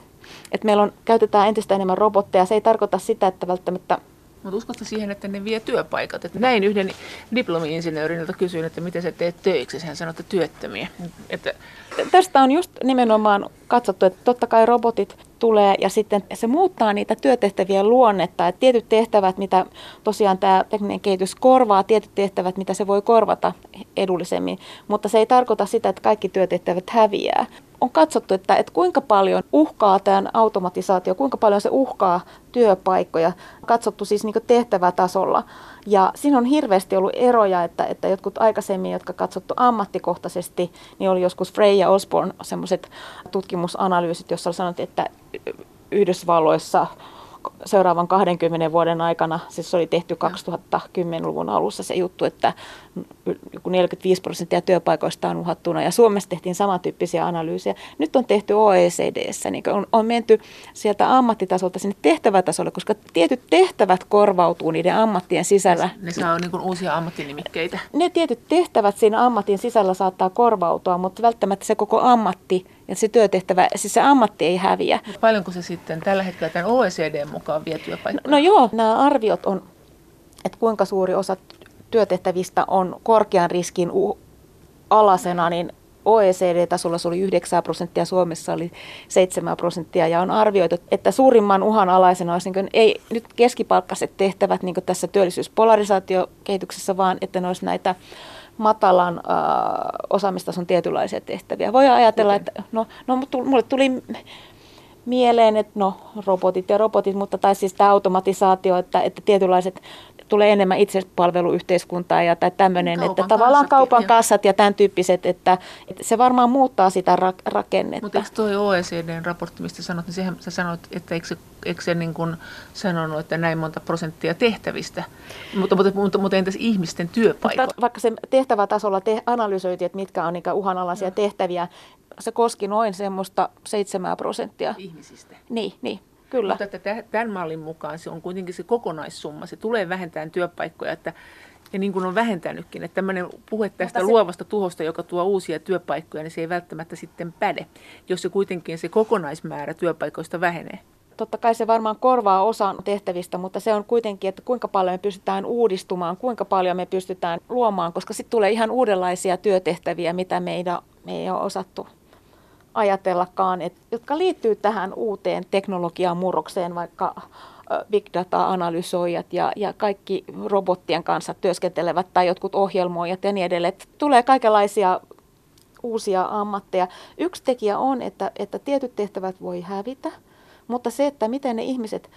Että meillä on, käytetään entistä enemmän robotteja. Se ei tarkoita sitä, että välttämättä mutta uskotko siihen, että ne vie työpaikat? Että näin yhden diplomi-insinöörin, jolta kysyin, että miten sä teet töiksi. Hän sanoi, että työttömiä. Että... Tästä on just nimenomaan katsottu, että totta kai robotit tulee ja sitten se muuttaa niitä työtehtävien luonnetta. Että tietyt tehtävät, mitä tosiaan tämä tekninen kehitys korvaa, tietyt tehtävät, mitä se voi korvata edullisemmin. Mutta se ei tarkoita sitä, että kaikki työtehtävät häviää on katsottu, että, että kuinka paljon uhkaa tämän automatisaatio, kuinka paljon se uhkaa työpaikkoja, katsottu siis niin tehtävätasolla. Ja siinä on hirveästi ollut eroja, että, että jotkut aikaisemmin, jotka katsottu ammattikohtaisesti, niin oli joskus Frey ja Osborne semmoiset tutkimusanalyysit, jossa sanottu, että Yhdysvalloissa seuraavan 20 vuoden aikana, siis se oli tehty 2010-luvun alussa se juttu, että joku 45 prosenttia työpaikoista on uhattuna ja Suomessa tehtiin samantyyppisiä analyysejä. Nyt on tehty OECDssä, niin on, on menty sieltä ammattitasolta sinne tehtävätasolle, koska tietyt tehtävät korvautuu niiden ammattien sisällä. Ne saa niin kuin uusia ammattinimikkeitä. Ne tietyt tehtävät siinä ammatin sisällä saattaa korvautua, mutta välttämättä se koko ammatti ja se työtehtävä, siis se ammatti ei häviä. Paljonko se sitten tällä hetkellä tämän OECD mukaan vie työpaikkoja? No, no joo, nämä arviot on, että kuinka suuri osa työtehtävistä on korkean riskin alasena, niin OECD-tasolla se oli 9 prosenttia, Suomessa oli 7 prosenttia ja on arvioitu, että suurimman uhan alaisena olisi niin ei nyt keskipalkkaiset tehtävät niin tässä työllisyyspolarisaatiokehityksessä, vaan että ne olisi näitä matalan äh, osaamistason tietynlaisia tehtäviä. Voi ajatella, että no, no mulle tuli mieleen, että no robotit ja robotit, mutta tai siis tämä automatisaatio, että, että tietynlaiset tulee enemmän itsepalveluyhteiskuntaa ja tai tämmöinen, kaupan että tavallaan kaupan ja... kassat ja tämän tyyppiset, että, että se varmaan muuttaa sitä ra- rakennetta. Mutta eikö tuo OECDn raportti, mistä sanot, niin sehän, sä sanoit, että eikö se, eikö se niin kuin sanonut, että näin monta prosenttia tehtävistä, mutta, mutta, mutta, mutta entäs ihmisten? Mutta vaikka se tehtävätasolla te analysoitiin, että mitkä on niitä uhanalaisia no. tehtäviä, se koski noin semmoista 7 prosenttia. Ihmisistä? Niin, niin kyllä. Mutta että tämän mallin mukaan se on kuitenkin se kokonaissumma. Se tulee vähentämään työpaikkoja, että ja niin kuin on vähentänytkin, että tämmöinen puhe tästä se... luovasta tuhosta, joka tuo uusia työpaikkoja, niin se ei välttämättä sitten päde, jos se kuitenkin se kokonaismäärä työpaikoista vähenee. Totta kai se varmaan korvaa osan tehtävistä, mutta se on kuitenkin, että kuinka paljon me pystytään uudistumaan, kuinka paljon me pystytään luomaan, koska sitten tulee ihan uudenlaisia työtehtäviä, mitä meidän, me ei ole osattu ajatellakaan, et, jotka liittyy tähän uuteen teknologian murrokseen, vaikka big data-analysoijat ja, ja kaikki robottien kanssa työskentelevät tai jotkut ohjelmoijat ja niin edelleen. Tulee kaikenlaisia uusia ammatteja. Yksi tekijä on, että, että tietyt tehtävät voi hävitä, mutta se, että miten ne ihmiset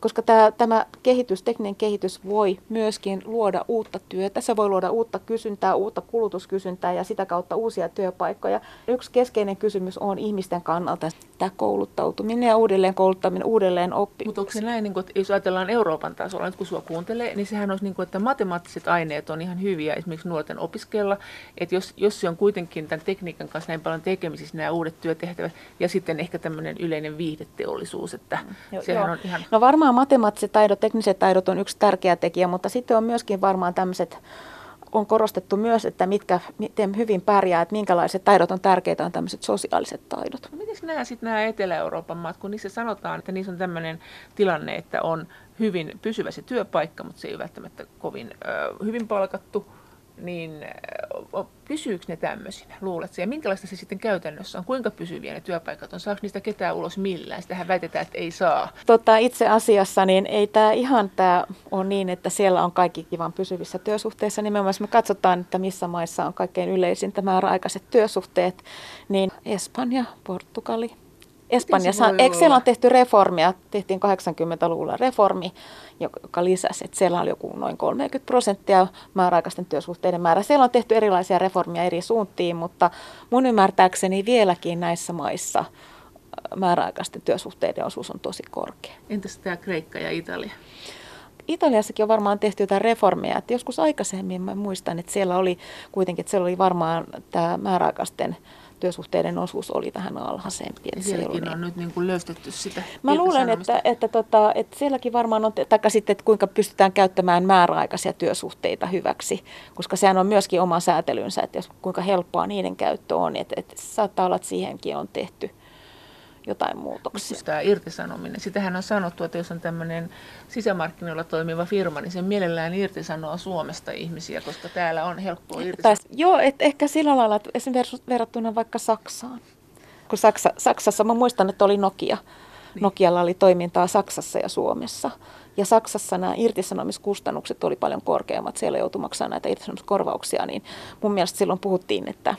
koska tämä, tämä kehitys, tekninen kehitys voi myöskin luoda uutta työtä, se voi luoda uutta kysyntää, uutta kulutuskysyntää ja sitä kautta uusia työpaikkoja. Yksi keskeinen kysymys on ihmisten kannalta tämä kouluttautuminen ja uudelleen kouluttaminen, uudelleen oppiminen. Mutta onko se näin, niin kun, että jos ajatellaan Euroopan tasolla, nyt kun sinua kuuntelee, niin sehän olisi niin kuin, että matemaattiset aineet on ihan hyviä esimerkiksi nuorten opiskella, että jos, jos se on kuitenkin tämän tekniikan kanssa näin paljon tekemisissä nämä uudet työtehtävät ja sitten ehkä tämmöinen yleinen viihdeteollisuus, että mm, sehän joo. on ihan... No varmaan matemaattiset taidot, tekniset taidot on yksi tärkeä tekijä, mutta sitten on myöskin varmaan tämmöiset, on korostettu myös, että mitkä, miten hyvin pärjää, että minkälaiset taidot on tärkeitä, on tämmöiset sosiaaliset taidot. No, miten nämä sitten nämä Etelä-Euroopan maat, kun niissä sanotaan, että niissä on tämmöinen tilanne, että on hyvin pysyvä se työpaikka, mutta se ei välttämättä kovin ö, hyvin palkattu, niin pysyykö ne tämmöisinä, luuletko? Ja minkälaista se sitten käytännössä on? Kuinka pysyviä ne työpaikat on? Saako niistä ketään ulos millään? Sitähän väitetään, että ei saa. Tota, itse asiassa niin ei tämä ihan tämä ole niin, että siellä on kaikki kivan pysyvissä työsuhteissa. Nimenomaan jos me katsotaan, että missä maissa on kaikkein yleisintä määräaikaiset työsuhteet, niin Espanja, Portugali, Espanjassa, eikö siellä on tehty reformia, tehtiin 80-luvulla reformi, joka lisäsi, että siellä oli joku noin 30 prosenttia määräaikaisten työsuhteiden määrä. Siellä on tehty erilaisia reformia eri suuntiin, mutta mun ymmärtääkseni vieläkin näissä maissa määräaikaisten työsuhteiden osuus on tosi korkea. Entäs tämä Kreikka ja Italia? Italiassakin on varmaan tehty jotain reformeja. Joskus aikaisemmin mä muistan, että siellä oli kuitenkin, että siellä oli varmaan tämä määräaikaisten työsuhteiden osuus oli vähän alhaisempi. Ja sielläkin on niin. nyt niin kuin löystetty sitä Mä luulen, että, että, tota, että sielläkin varmaan on, taikka sitten, että kuinka pystytään käyttämään määräaikaisia työsuhteita hyväksi, koska sehän on myöskin oma säätelynsä, että jos, kuinka helppoa niiden käyttö on, että, että saattaa olla, että siihenkin on tehty jotain muutoksia. Tämä irtisanominen. Sitähän on sanottu, että jos on tämmöinen sisämarkkinoilla toimiva firma, niin se mielellään irtisanoo Suomesta ihmisiä, koska täällä on helppoa irtisanoa. Joo, että ehkä sillä lailla, että esimerkiksi verrattuna vaikka Saksaan. Kun Saksa, Saksassa, mä muistan, että oli Nokia. Niin. Nokialla oli toimintaa Saksassa ja Suomessa. Ja Saksassa nämä irtisanomiskustannukset oli paljon korkeammat. Siellä joutui maksamaan näitä irtisanomiskorvauksia, niin mun mielestä silloin puhuttiin, että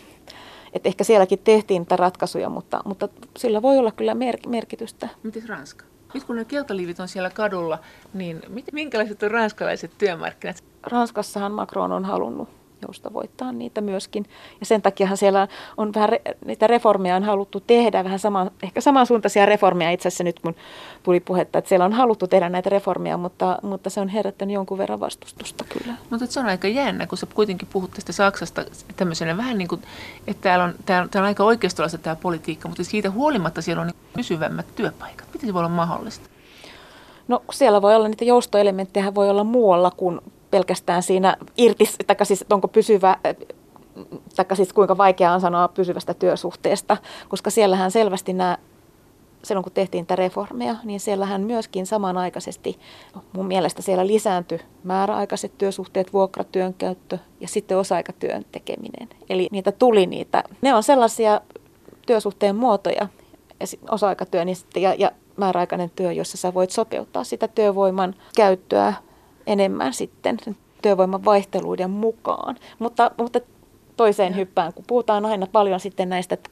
että ehkä sielläkin tehtiin niitä ratkaisuja, mutta, mutta sillä voi olla kyllä mer- merkitystä. Miten Ranska? Nyt kun ne keltaliivit on siellä kadulla, niin minkälaiset on ranskalaiset työmarkkinat? Ranskassahan Macron on halunnut joustavoittaa niitä myöskin. Ja sen takiahan siellä on vähän re, niitä reformeja on haluttu tehdä, vähän sama, ehkä samansuuntaisia reformeja itse asiassa nyt mun tuli puhetta, että siellä on haluttu tehdä näitä reformeja, mutta, mutta se on herättänyt jonkun verran vastustusta kyllä. Mutta se on aika jännä, kun sä kuitenkin puhut tästä Saksasta tämmöisenä vähän niin kuin, että täällä on, täällä, täällä on aika oikeistolaista tämä politiikka, mutta siitä huolimatta siellä on niin pysyvämmät työpaikat. Miten se voi olla mahdollista? No siellä voi olla niitä joustoelementtejä, voi olla muualla kuin pelkästään siinä irti, tai siis onko pysyvä, tai siis kuinka vaikeaa on sanoa pysyvästä työsuhteesta, koska siellähän selvästi nämä silloin kun tehtiin tätä reformia, niin siellähän myöskin samanaikaisesti mun mielestä siellä lisääntyi määräaikaiset työsuhteet, vuokratyön käyttö ja sitten osa-aikatyön tekeminen. Eli niitä tuli niitä. Ne on sellaisia työsuhteen muotoja, osa-aikatyö niin ja, ja määräaikainen työ, jossa sä voit sopeuttaa sitä työvoiman käyttöä enemmän sitten työvoiman vaihteluiden mukaan. Mutta, mutta toiseen hyppään, kun puhutaan aina paljon sitten näistä, että,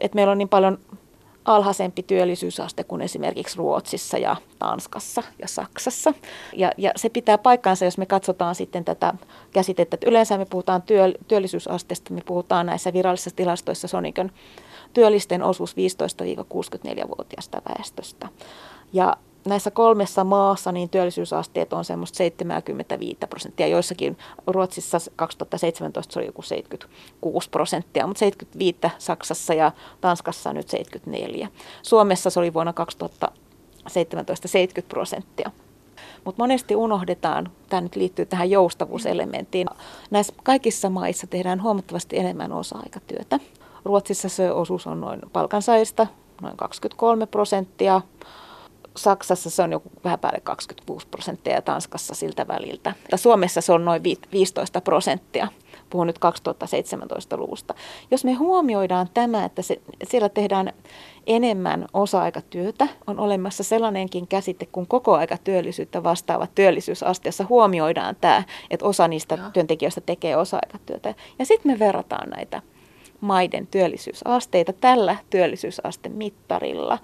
että meillä on niin paljon alhaisempi työllisyysaste kuin esimerkiksi Ruotsissa ja Tanskassa ja Saksassa. Ja, ja se pitää paikkaansa, jos me katsotaan sitten tätä käsitettä, että yleensä me puhutaan työ, työllisyysasteesta, me puhutaan näissä virallisissa tilastoissa, se on niin työllisten osuus 15-64-vuotiaasta väestöstä. Ja näissä kolmessa maassa niin työllisyysasteet on semmoista 75 prosenttia. Joissakin Ruotsissa 2017 se oli joku 76 prosenttia, mutta 75 Saksassa ja Tanskassa nyt 74. Suomessa se oli vuonna 2000 17-70 prosenttia. Mutta monesti unohdetaan, tämä nyt liittyy tähän joustavuuselementtiin, näissä kaikissa maissa tehdään huomattavasti enemmän osa-aikatyötä. Ruotsissa se osuus on noin palkansaajista, noin 23 prosenttia. Saksassa se on joku vähän päälle 26 prosenttia ja Tanskassa siltä väliltä. Suomessa se on noin 15 prosenttia. Puhun nyt 2017-luvusta. Jos me huomioidaan tämä, että se, siellä tehdään enemmän osa-aikatyötä, on olemassa sellainenkin käsite kuin kokoaikatyöllisyyttä vastaava työllisyysaste, jossa huomioidaan tämä, että osa niistä Joo. työntekijöistä tekee osa-aikatyötä. Ja sitten me verrataan näitä maiden työllisyysasteita tällä työllisyysastemittarilla,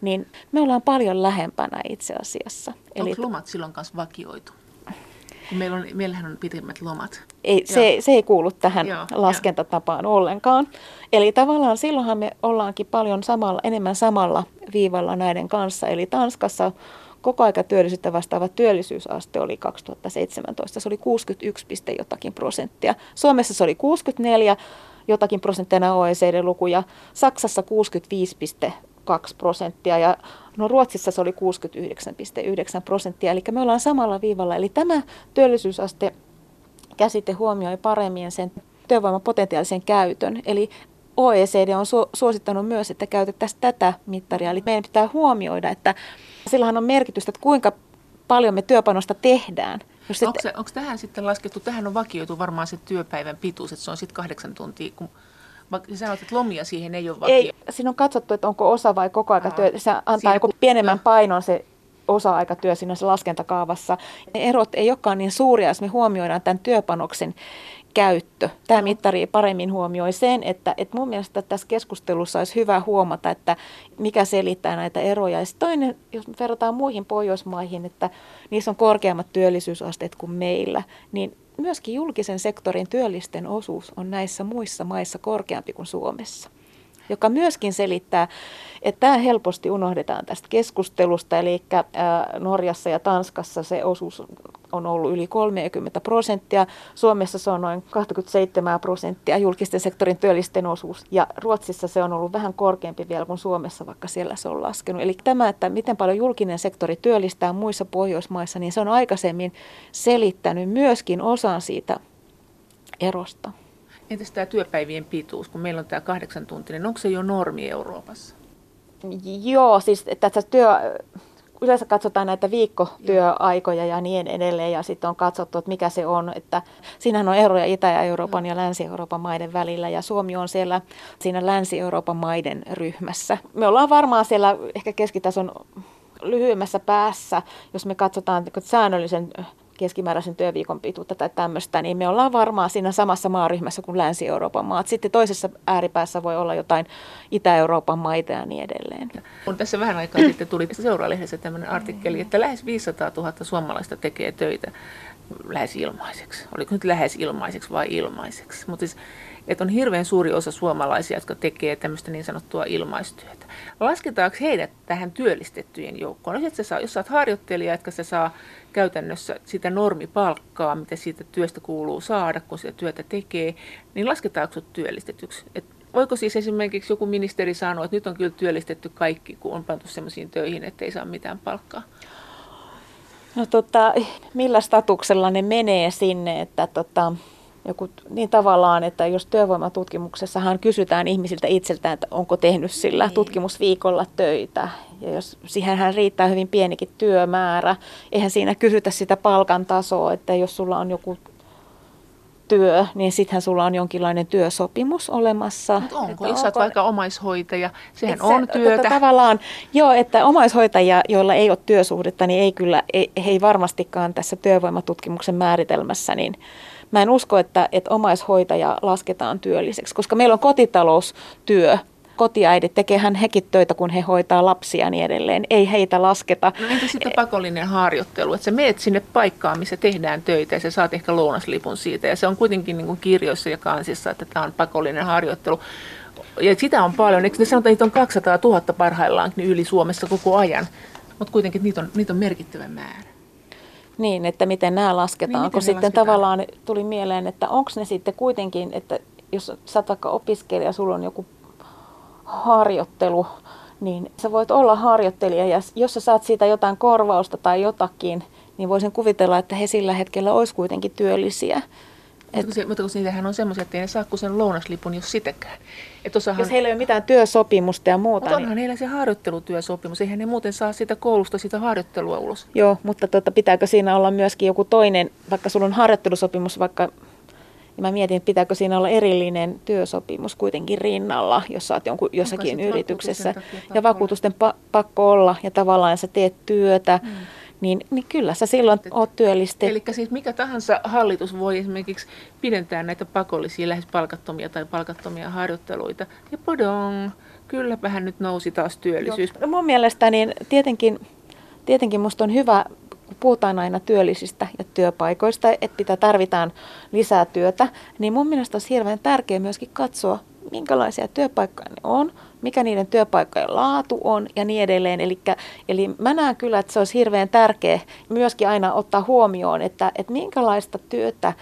niin me ollaan paljon lähempänä itse asiassa. Onko Eli lomat silloin kanssa vakioitu? Meillä on, meillähän on pitemmät lomat. Ei, se, se ei kuulu tähän Joo, laskentatapaan jo. ollenkaan. Eli tavallaan silloinhan me ollaankin paljon samalla, enemmän samalla viivalla näiden kanssa. Eli Tanskassa koko aika työllisyyttä vastaava työllisyysaste oli 2017. Se oli 61, jotakin prosenttia. Suomessa se oli 64 jotakin prosenttia OECD-lukuja. Saksassa 65,2 prosenttia ja no Ruotsissa se oli 69,9 prosenttia. Eli me ollaan samalla viivalla. Eli tämä työllisyysaste käsite huomioi paremmin sen työvoimapotentiaalisen käytön. Eli OECD on suosittanut myös, että käytettäisiin tätä mittaria. Eli meidän pitää huomioida, että sillähän on merkitystä, että kuinka paljon me työpanosta tehdään – onko, se, onko tähän sitten laskettu, tähän on vakioitu varmaan se työpäivän pituus, että se on sitten kahdeksan tuntia, kun sanoit, että lomia siihen ei ole vakio. Ei, siinä on katsottu, että onko osa vai koko aika työ. Se antaa siinä, joku pienemmän painon se osa-aikatyö siinä se laskentakaavassa. Ne erot ei olekaan niin suuria, jos me huomioidaan tämän työpanoksen käyttö. Tämä mittari paremmin huomioi sen, että, että mun mielestä tässä keskustelussa olisi hyvä huomata, että mikä selittää näitä eroja. Ja toinen, jos me verrataan muihin Pohjoismaihin, että niissä on korkeammat työllisyysasteet kuin meillä, niin myöskin julkisen sektorin työllisten osuus on näissä muissa maissa korkeampi kuin Suomessa joka myöskin selittää, että tämä helposti unohdetaan tästä keskustelusta. Eli Norjassa ja Tanskassa se osuus on ollut yli 30 prosenttia. Suomessa se on noin 27 prosenttia julkisten sektorin työllisten osuus. Ja Ruotsissa se on ollut vähän korkeampi vielä kuin Suomessa, vaikka siellä se on laskenut. Eli tämä, että miten paljon julkinen sektori työllistää muissa Pohjoismaissa, niin se on aikaisemmin selittänyt myöskin osan siitä erosta. Entäs tämä työpäivien pituus, kun meillä on tämä kahdeksan tuntinen, onko se jo normi Euroopassa? Joo, siis tässä työ, yleensä katsotaan näitä viikkotyöaikoja ja niin edelleen, ja sitten on katsottu, että mikä se on. Että siinähän on eroja Itä- ja Euroopan ja Länsi-Euroopan maiden välillä, ja Suomi on siellä siinä Länsi-Euroopan maiden ryhmässä. Me ollaan varmaan siellä ehkä keskitason lyhyemmässä päässä, jos me katsotaan säännöllisen keskimääräisen työviikon pituutta tai tämmöistä, niin me ollaan varmaan siinä samassa maaryhmässä kuin Länsi-Euroopan maat. Sitten toisessa ääripäässä voi olla jotain Itä-Euroopan maita ja niin edelleen. Kun tässä vähän aikaa sitten tuli seuralehdessä tämmöinen artikkeli, että lähes 500 000 suomalaista tekee töitä lähes ilmaiseksi. Oliko nyt lähes ilmaiseksi vai ilmaiseksi? Mutta siis että on hirveän suuri osa suomalaisia, jotka tekee tämmöistä niin sanottua ilmaistyötä. Lasketaanko heidät tähän työllistettyjen joukkoon? Jos, saa, jos sä oot harjoittelija, että se saa käytännössä sitä normipalkkaa, mitä siitä työstä kuuluu saada, kun sitä työtä tekee, niin lasketaanko sut työllistetyksi? Et voiko siis esimerkiksi joku ministeri sanoa, että nyt on kyllä työllistetty kaikki, kun on pantu sellaisiin töihin, että ei saa mitään palkkaa? No tota, millä statuksella ne menee sinne, että tota, joku, niin tavallaan, että jos työvoimatutkimuksessahan kysytään ihmisiltä itseltään, että onko tehnyt sillä niin. tutkimusviikolla töitä, ja jos siihenhän riittää hyvin pienikin työmäärä, eihän siinä kysytä sitä palkan tasoa, että jos sulla on joku työ, niin sittenhän sulla on jonkinlainen työsopimus olemassa. Mutta onko? Että jos onko... vaikka omaishoitaja, sehän on se, työtä. Että tavallaan, joo, että omaishoitajia, joilla ei ole työsuhdetta, niin ei kyllä, ei, he ei varmastikaan tässä työvoimatutkimuksen määritelmässä, niin Mä en usko, että, että omaishoitaja lasketaan työlliseksi, koska meillä on kotitaloustyö, kotiäidit, tekehän hekin töitä, kun he hoitaa lapsia ja niin edelleen. Ei heitä lasketa. No entä sitten pakollinen harjoittelu, että sä meet sinne paikkaan, missä tehdään töitä ja sä saat ehkä lounaslipun siitä. Ja se on kuitenkin niin kuin kirjoissa ja kansissa, että tämä on pakollinen harjoittelu. Ja sitä on paljon. Eikö ne sanotaan, että niitä on 200 000 parhaillaan yli Suomessa koko ajan? Mutta kuitenkin niitä on, niitä on merkittävä määrä. Niin, että miten nämä lasketaan, niin, kun sitten lasketaan? tavallaan tuli mieleen, että onko ne sitten kuitenkin, että jos sä oot vaikka opiskelija, sulla on joku harjoittelu, niin sä voit olla harjoittelija ja jos sä saat siitä jotain korvausta tai jotakin, niin voisin kuvitella, että he sillä hetkellä olisi kuitenkin työllisiä. Et, mutta, mutta kun niitähän on semmoisia, että ei ne saa kuin sen lounaslipun, jos sitäkään. Et osahan, jos heillä ei ole mitään työsopimusta ja muuta. Mutta onhan niin... heillä se harjoittelutyösopimus. Eihän ne muuten saa sitä koulusta sitä harjoittelua ulos. Joo, mutta tota, pitääkö siinä olla myöskin joku toinen, vaikka sulla on harjoittelusopimus, vaikka ja mä mietin, että pitääkö siinä olla erillinen työsopimus kuitenkin rinnalla, jos sä oot jonkun, jossakin yrityksessä. Ja vakuutusten pa- pakko olla ja tavallaan sä teet työtä. Hmm niin, niin kyllä sä silloin oot työllistetty. Eli siis mikä tahansa hallitus voi esimerkiksi pidentää näitä pakollisia, lähes palkattomia tai palkattomia harjoitteluita. Ja podong, kylläpähän nyt nousi taas työllisyys. No, mun mielestä niin tietenkin, tietenkin musta on hyvä, kun puhutaan aina työllisistä ja työpaikoista, että pitää tarvitaan lisää työtä, niin mun mielestä olisi hirveän tärkeää myöskin katsoa, minkälaisia työpaikkoja ne on, mikä niiden työpaikkojen laatu on ja niin edelleen. Elikkä, eli mä näen kyllä, että se olisi hirveän tärkeä myöskin aina ottaa huomioon, että, että minkälaista työtä,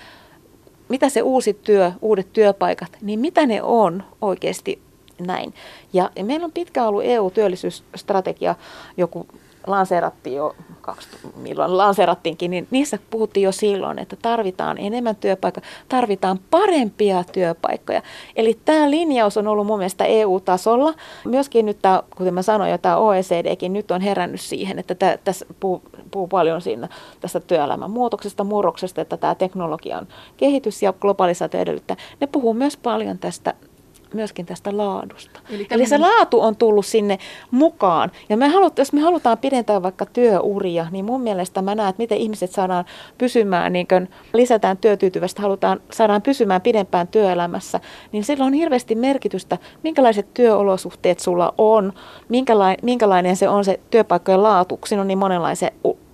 mitä se uusi työ, uudet työpaikat, niin mitä ne on oikeasti näin. Ja, meillä on pitkään ollut EU-työllisyysstrategia, joku lanseerattiin jo, milloin lanseerattiinkin, niin niissä puhuttiin jo silloin, että tarvitaan enemmän työpaikkoja, tarvitaan parempia työpaikkoja. Eli tämä linjaus on ollut mun mielestä EU-tasolla. Myöskin nyt tämä, kuten mä sanoin jo, tämä OECDkin nyt on herännyt siihen, että tämä, tässä puhuu, puhuu paljon siinä tästä työelämän muutoksesta, murroksesta, että tämä teknologian kehitys ja globalisaatio edellyttää. Ne puhuu myös paljon tästä myöskin tästä laadusta. Eli, Eli se laatu on tullut sinne mukaan. Ja me halut, jos me halutaan pidentää vaikka työuria, niin mun mielestä mä näen, että miten ihmiset saadaan pysymään, niin kun lisätään työtyytyvästä, halutaan saadaan pysymään pidempään työelämässä, niin sillä on hirveästi merkitystä, minkälaiset työolosuhteet sulla on, minkälainen, minkälainen se on se työpaikkojen laatu. Siinä on niin monenlaisia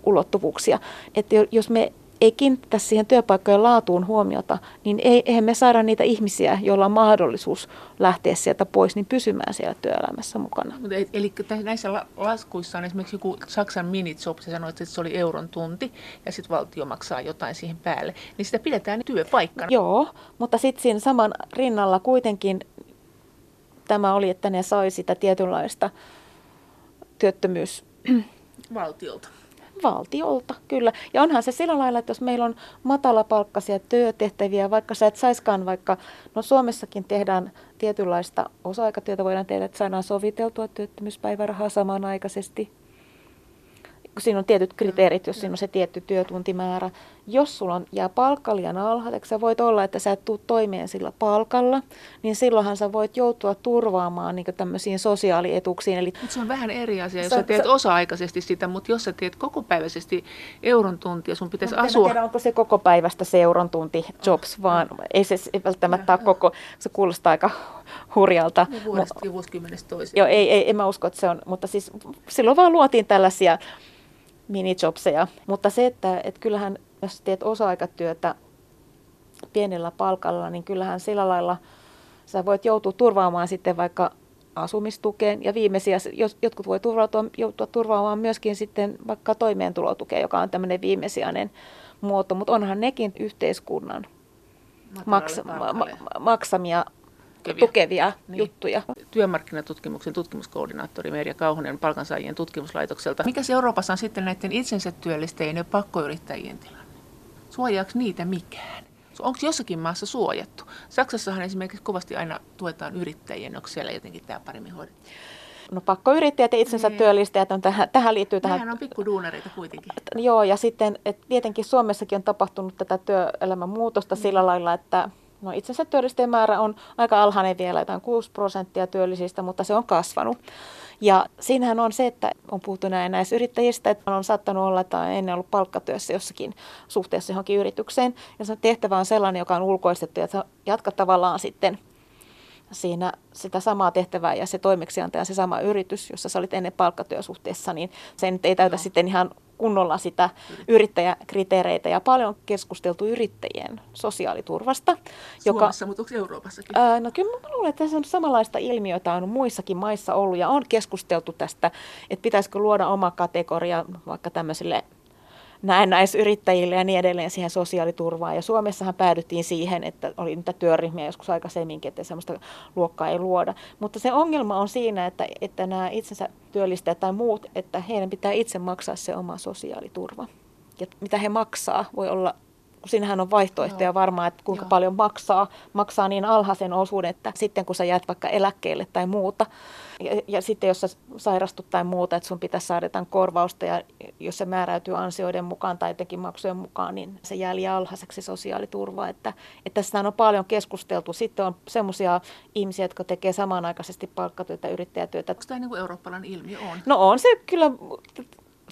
ulottuvuuksia. Että jos me ei kiinnitetä siihen työpaikkojen laatuun huomiota, niin ei, eihän me saada niitä ihmisiä, joilla on mahdollisuus lähteä sieltä pois, niin pysymään siellä työelämässä mukana. Eli näissä laskuissa on esimerkiksi joku Saksan minijob, se sanoi, että se oli euron tunti ja sitten valtio maksaa jotain siihen päälle, niin sitä pidetään työpaikkana. Joo, mutta sitten siinä saman rinnalla kuitenkin tämä oli, että ne sai sitä tietynlaista työttömyys... Valtiolta valtiolta, kyllä. Ja onhan se sillä lailla, että jos meillä on matalapalkkaisia työtehtäviä, vaikka sä et saiskaan vaikka, no Suomessakin tehdään tietynlaista osa-aikatyötä, voidaan tehdä, että saadaan soviteltua työttömyyspäivärahaa samanaikaisesti siinä on tietyt kriteerit, jos siinä on se tietty työtuntimäärä. Jos sulla on, jää palkka liian alhaiseksi, sä voit olla, että sä et tuu toimeen sillä palkalla, niin silloinhan sä voit joutua turvaamaan niin tämmöisiin sosiaalietuuksiin. Eli, se on vähän eri asia, jos sä, sä teet sä, osa-aikaisesti sitä, mutta jos sä teet kokopäiväisesti euron tuntia, sun pitäisi no, asua... Tiedä, onko se kokopäivästä se euron tunti jobs, vaan ei se ei välttämättä ole koko, se kuulostaa aika hurjalta. No vuodesta ja vuosikymmenestä toiseen. Joo, ei, ei, en mä usko, että se on, mutta siis silloin vaan luotiin tällaisia minijobseja. Mutta se, että, että kyllähän jos teet osa-aikatyötä pienellä palkalla, niin kyllähän sillä lailla sä voit joutua turvaamaan sitten vaikka asumistukeen ja viimeisiä, jos jotkut voi turvautua, joutua turvaamaan myöskin sitten vaikka toimeentulotukeen, joka on tämmöinen viimesijainen muoto, mutta onhan nekin yhteiskunnan maks, ma, ma, maksamia tukevia, tukevia niin. juttuja. Työmarkkinatutkimuksen tutkimuskoordinaattori Merja Kauhonen palkansaajien tutkimuslaitokselta. Mikä se Euroopassa on sitten näiden itsensä työllistäjien ja pakkoyrittäjien tilanne? Suojaako niitä mikään? Onko jossakin maassa suojattu? Saksassahan esimerkiksi kovasti aina tuetaan yrittäjien, onko siellä jotenkin tämä paremmin hoidettu? No pakkoyrittäjät ja itsensä niin. työllistäjät on tähän, tähän liittyy tähän. Nehän on pikkuduunareita kuitenkin. Joo, ja sitten että tietenkin Suomessakin on tapahtunut tätä työelämän muutosta niin. sillä lailla, että No itsensä työllistäjien määrä on aika alhainen vielä, jotain 6 prosenttia työllisistä, mutta se on kasvanut. Ja siinähän on se, että on puhuttu näin näissä yrittäjistä, että on saattanut olla, että on ennen ollut palkkatyössä jossakin suhteessa johonkin yritykseen. Ja se tehtävä on sellainen, joka on ulkoistettu ja jatkaa tavallaan sitten siinä sitä samaa tehtävää ja se toimeksiantaja se sama yritys, jossa sä olit ennen palkkatyösuhteessa, niin se nyt ei täytä no. sitten ihan kunnolla sitä yrittäjäkriteereitä ja paljon keskusteltu yrittäjien sosiaaliturvasta. Suomessa, joka, mutta onko Euroopassakin? Ää, no kyllä mä luulen, että tässä on samanlaista ilmiötä on muissakin maissa ollut ja on keskusteltu tästä, että pitäisikö luoda oma kategoria vaikka tämmöisille näennäisyrittäjille ja niin edelleen siihen sosiaaliturvaan. Ja Suomessahan päädyttiin siihen, että oli niitä työryhmiä joskus aikaisemminkin, että sellaista luokkaa ei luoda. Mutta se ongelma on siinä, että, että nämä itsensä työllistäjät tai muut, että heidän pitää itse maksaa se oma sosiaaliturva. Ja mitä he maksaa, voi olla kun siinähän on vaihtoehtoja Joo. varmaan, että kuinka Joo. paljon maksaa, maksaa niin alhaisen osuuden, että sitten kun sä jäät vaikka eläkkeelle tai muuta, ja, ja sitten jos sä sairastut tai muuta, että sun pitäisi saada jotain korvausta, ja jos se määräytyy ansioiden mukaan tai jotenkin maksujen mukaan, niin se jää liian alhaiseksi sosiaaliturva. Että, että tässä on paljon keskusteltu. Sitten on semmoisia ihmisiä, jotka tekee samanaikaisesti palkkatyötä, yrittäjätyötä. Onko tämä niin kuin eurooppalainen ilmiö on? No on se kyllä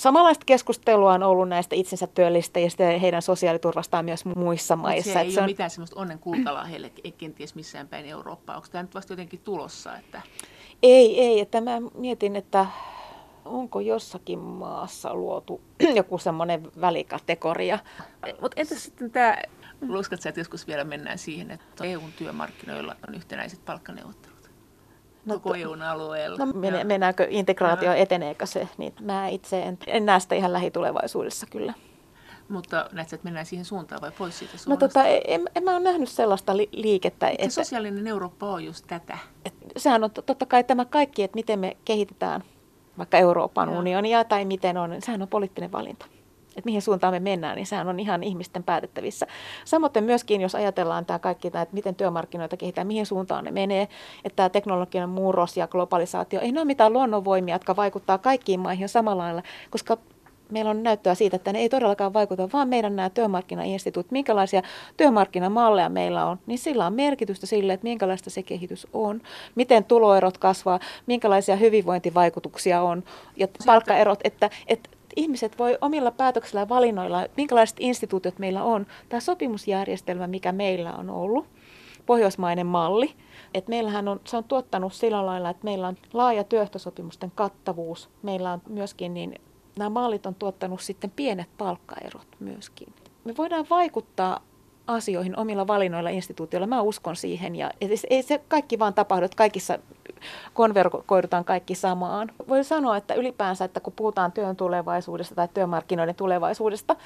samanlaista keskustelua on ollut näistä itsensä työllistäjistä ja heidän sosiaaliturvastaan myös muissa maissa. Se ei se on... ole mitään sellaista onnen kultalaa heille kenties missään päin Eurooppaa. Onko tämä nyt vasta jotenkin tulossa? Että... Ei, ei. Että mä mietin, että onko jossakin maassa luotu joku semmoinen välikategoria. Mutta entä sitten tämä, luuskatko että joskus vielä mennään siihen, että EUn työmarkkinoilla on yhtenäiset palkkaneuvottelut? No, koko EUn alueella. No, mene, mennäänkö integraatio, eteneekö se, niin mä itse en, en näe sitä ihan lähitulevaisuudessa kyllä. Mutta näetkö, että mennään siihen suuntaan vai pois siitä suunnasta? No tota, en, en mä ole nähnyt sellaista li- liikettä. Että, se sosiaalinen Eurooppa on just tätä. Et, sehän on totta kai tämä kaikki, että miten me kehitetään vaikka Euroopan Joo. unionia tai miten on, sehän on poliittinen valinta että mihin suuntaan me mennään, niin sehän on ihan ihmisten päätettävissä. Samoin myöskin, jos ajatellaan tämä kaikki, että miten työmarkkinoita kehitetään, mihin suuntaan ne menee, että tämä teknologian murros ja globalisaatio, ei ne ole mitään luonnonvoimia, jotka vaikuttaa kaikkiin maihin samalla lailla, koska meillä on näyttöä siitä, että ne ei todellakaan vaikuta, vaan meidän nämä työmarkkinainstituutit, minkälaisia työmarkkinamalleja meillä on, niin sillä on merkitystä sille, että minkälaista se kehitys on, miten tuloerot kasvaa, minkälaisia hyvinvointivaikutuksia on ja palkkaerot, että, että ihmiset voi omilla päätöksillä ja valinnoilla, minkälaiset instituutiot meillä on, tämä sopimusjärjestelmä, mikä meillä on ollut, pohjoismainen malli, että meillähän on, se on tuottanut sillä lailla, että meillä on laaja työhtösopimusten kattavuus, meillä on myöskin niin, nämä mallit on tuottanut sitten pienet palkkaerot myöskin. Me voidaan vaikuttaa asioihin omilla valinnoilla instituutioilla. Mä uskon siihen ja ei se kaikki vaan tapahdu, että kaikissa konvergoidutaan kaikki samaan. Voi sanoa, että ylipäänsä, että kun puhutaan työn tulevaisuudesta tai työmarkkinoiden tulevaisuudesta,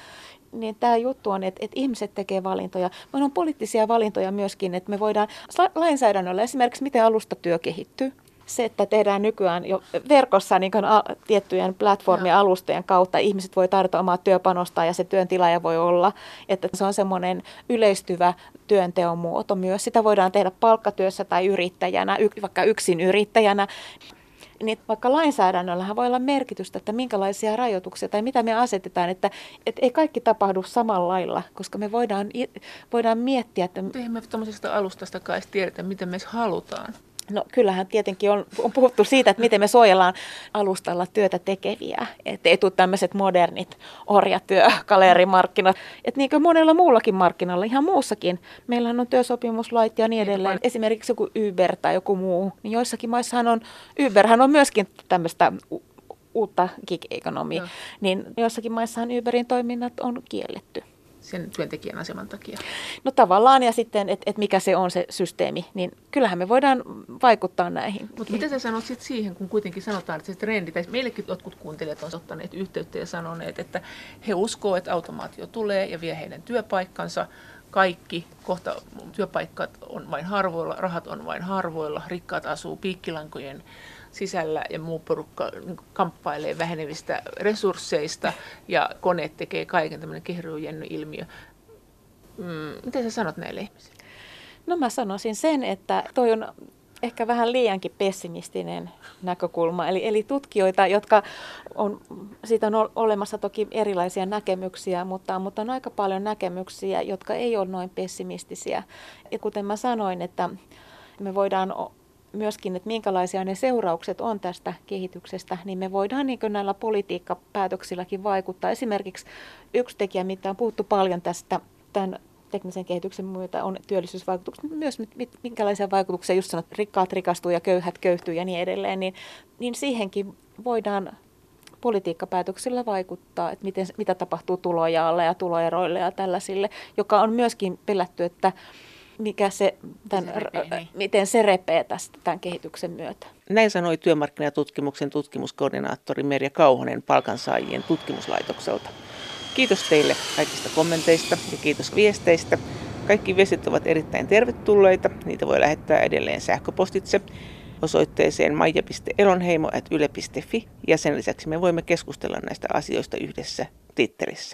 niin tämä juttu on, että, että ihmiset tekee valintoja. Meillä on poliittisia valintoja myöskin, että me voidaan lainsäädännöllä esimerkiksi, miten alustatyö kehittyy se, että tehdään nykyään jo verkossa niin kuin a, tiettyjen platformien alustojen kautta, ihmiset voi tarjota omaa työpanosta ja se työn tilaaja voi olla, että se on semmoinen yleistyvä työnteon muoto myös. Sitä voidaan tehdä palkkatyössä tai yrittäjänä, vaikka yksin yrittäjänä niin vaikka lainsäädännöllähän voi olla merkitystä, että minkälaisia rajoituksia tai mitä me asetetaan, että, että ei kaikki tapahdu samalla lailla, koska me voidaan, voidaan miettiä, että... Eihän me tuollaisesta alustasta kai tiedetä, mitä me halutaan. No kyllähän tietenkin on, on puhuttu siitä, että miten me suojellaan alustalla työtä tekeviä, että ei tule tämmöiset modernit orjatyö, galerimarkkinat, että niin kuin monella muullakin markkinalla, ihan muussakin, meillä on työsopimuslait ja niin edelleen. Esimerkiksi joku Uber tai joku muu, niin joissakin maissahan on, Uberhän on myöskin tämmöistä uutta gig-ekonomia, niin joissakin maissahan Uberin toiminnat on kielletty sen työntekijän aseman takia? No tavallaan ja sitten, että et mikä se on se systeemi, niin kyllähän me voidaan vaikuttaa näihin. Mutta mitä sä sanot sitten siihen, kun kuitenkin sanotaan, että se trendi, tai meillekin jotkut kuuntelijat on ottaneet yhteyttä ja sanoneet, että he uskoo, että automaatio tulee ja vie heidän työpaikkansa, kaikki, kohta työpaikat on vain harvoilla, rahat on vain harvoilla, rikkaat asuu piikkilankojen sisällä ja muu porukka kamppailee vähenevistä resursseista ja koneet tekee kaiken tämmöinen kehryjenny-ilmiö. Mm, miten sä sanot näille ihmisille? No mä sanoisin sen, että toi on ehkä vähän liiankin pessimistinen näkökulma. Eli, eli tutkijoita, jotka on, siitä on olemassa toki erilaisia näkemyksiä, mutta, mutta on aika paljon näkemyksiä, jotka ei ole noin pessimistisiä. Ja kuten mä sanoin, että me voidaan myöskin, että minkälaisia ne seuraukset on tästä kehityksestä, niin me voidaan niin näillä politiikkapäätöksilläkin vaikuttaa. Esimerkiksi yksi tekijä, mitä on puhuttu paljon tästä tämän teknisen kehityksen myötä on työllisyysvaikutukset, myös minkälaisia vaikutuksia, just sanot, rikkaat rikastuu ja köyhät köyhtyy ja niin edelleen, niin, niin siihenkin voidaan politiikkapäätöksillä vaikuttaa, että miten, mitä tapahtuu tulojaalle ja tuloeroille ja tällaisille, joka on myöskin pelätty, että mikä se, tämän, se repee, niin. miten se repee tästä tämän kehityksen myötä. Näin sanoi työmarkkinatutkimuksen tutkimuskoordinaattori Merja Kauhonen palkansaajien tutkimuslaitokselta. Kiitos teille kaikista kommenteista ja kiitos viesteistä. Kaikki viestit ovat erittäin tervetulleita. Niitä voi lähettää edelleen sähköpostitse osoitteeseen maija.elonheimo.yle.fi ja sen lisäksi me voimme keskustella näistä asioista yhdessä Twitterissä.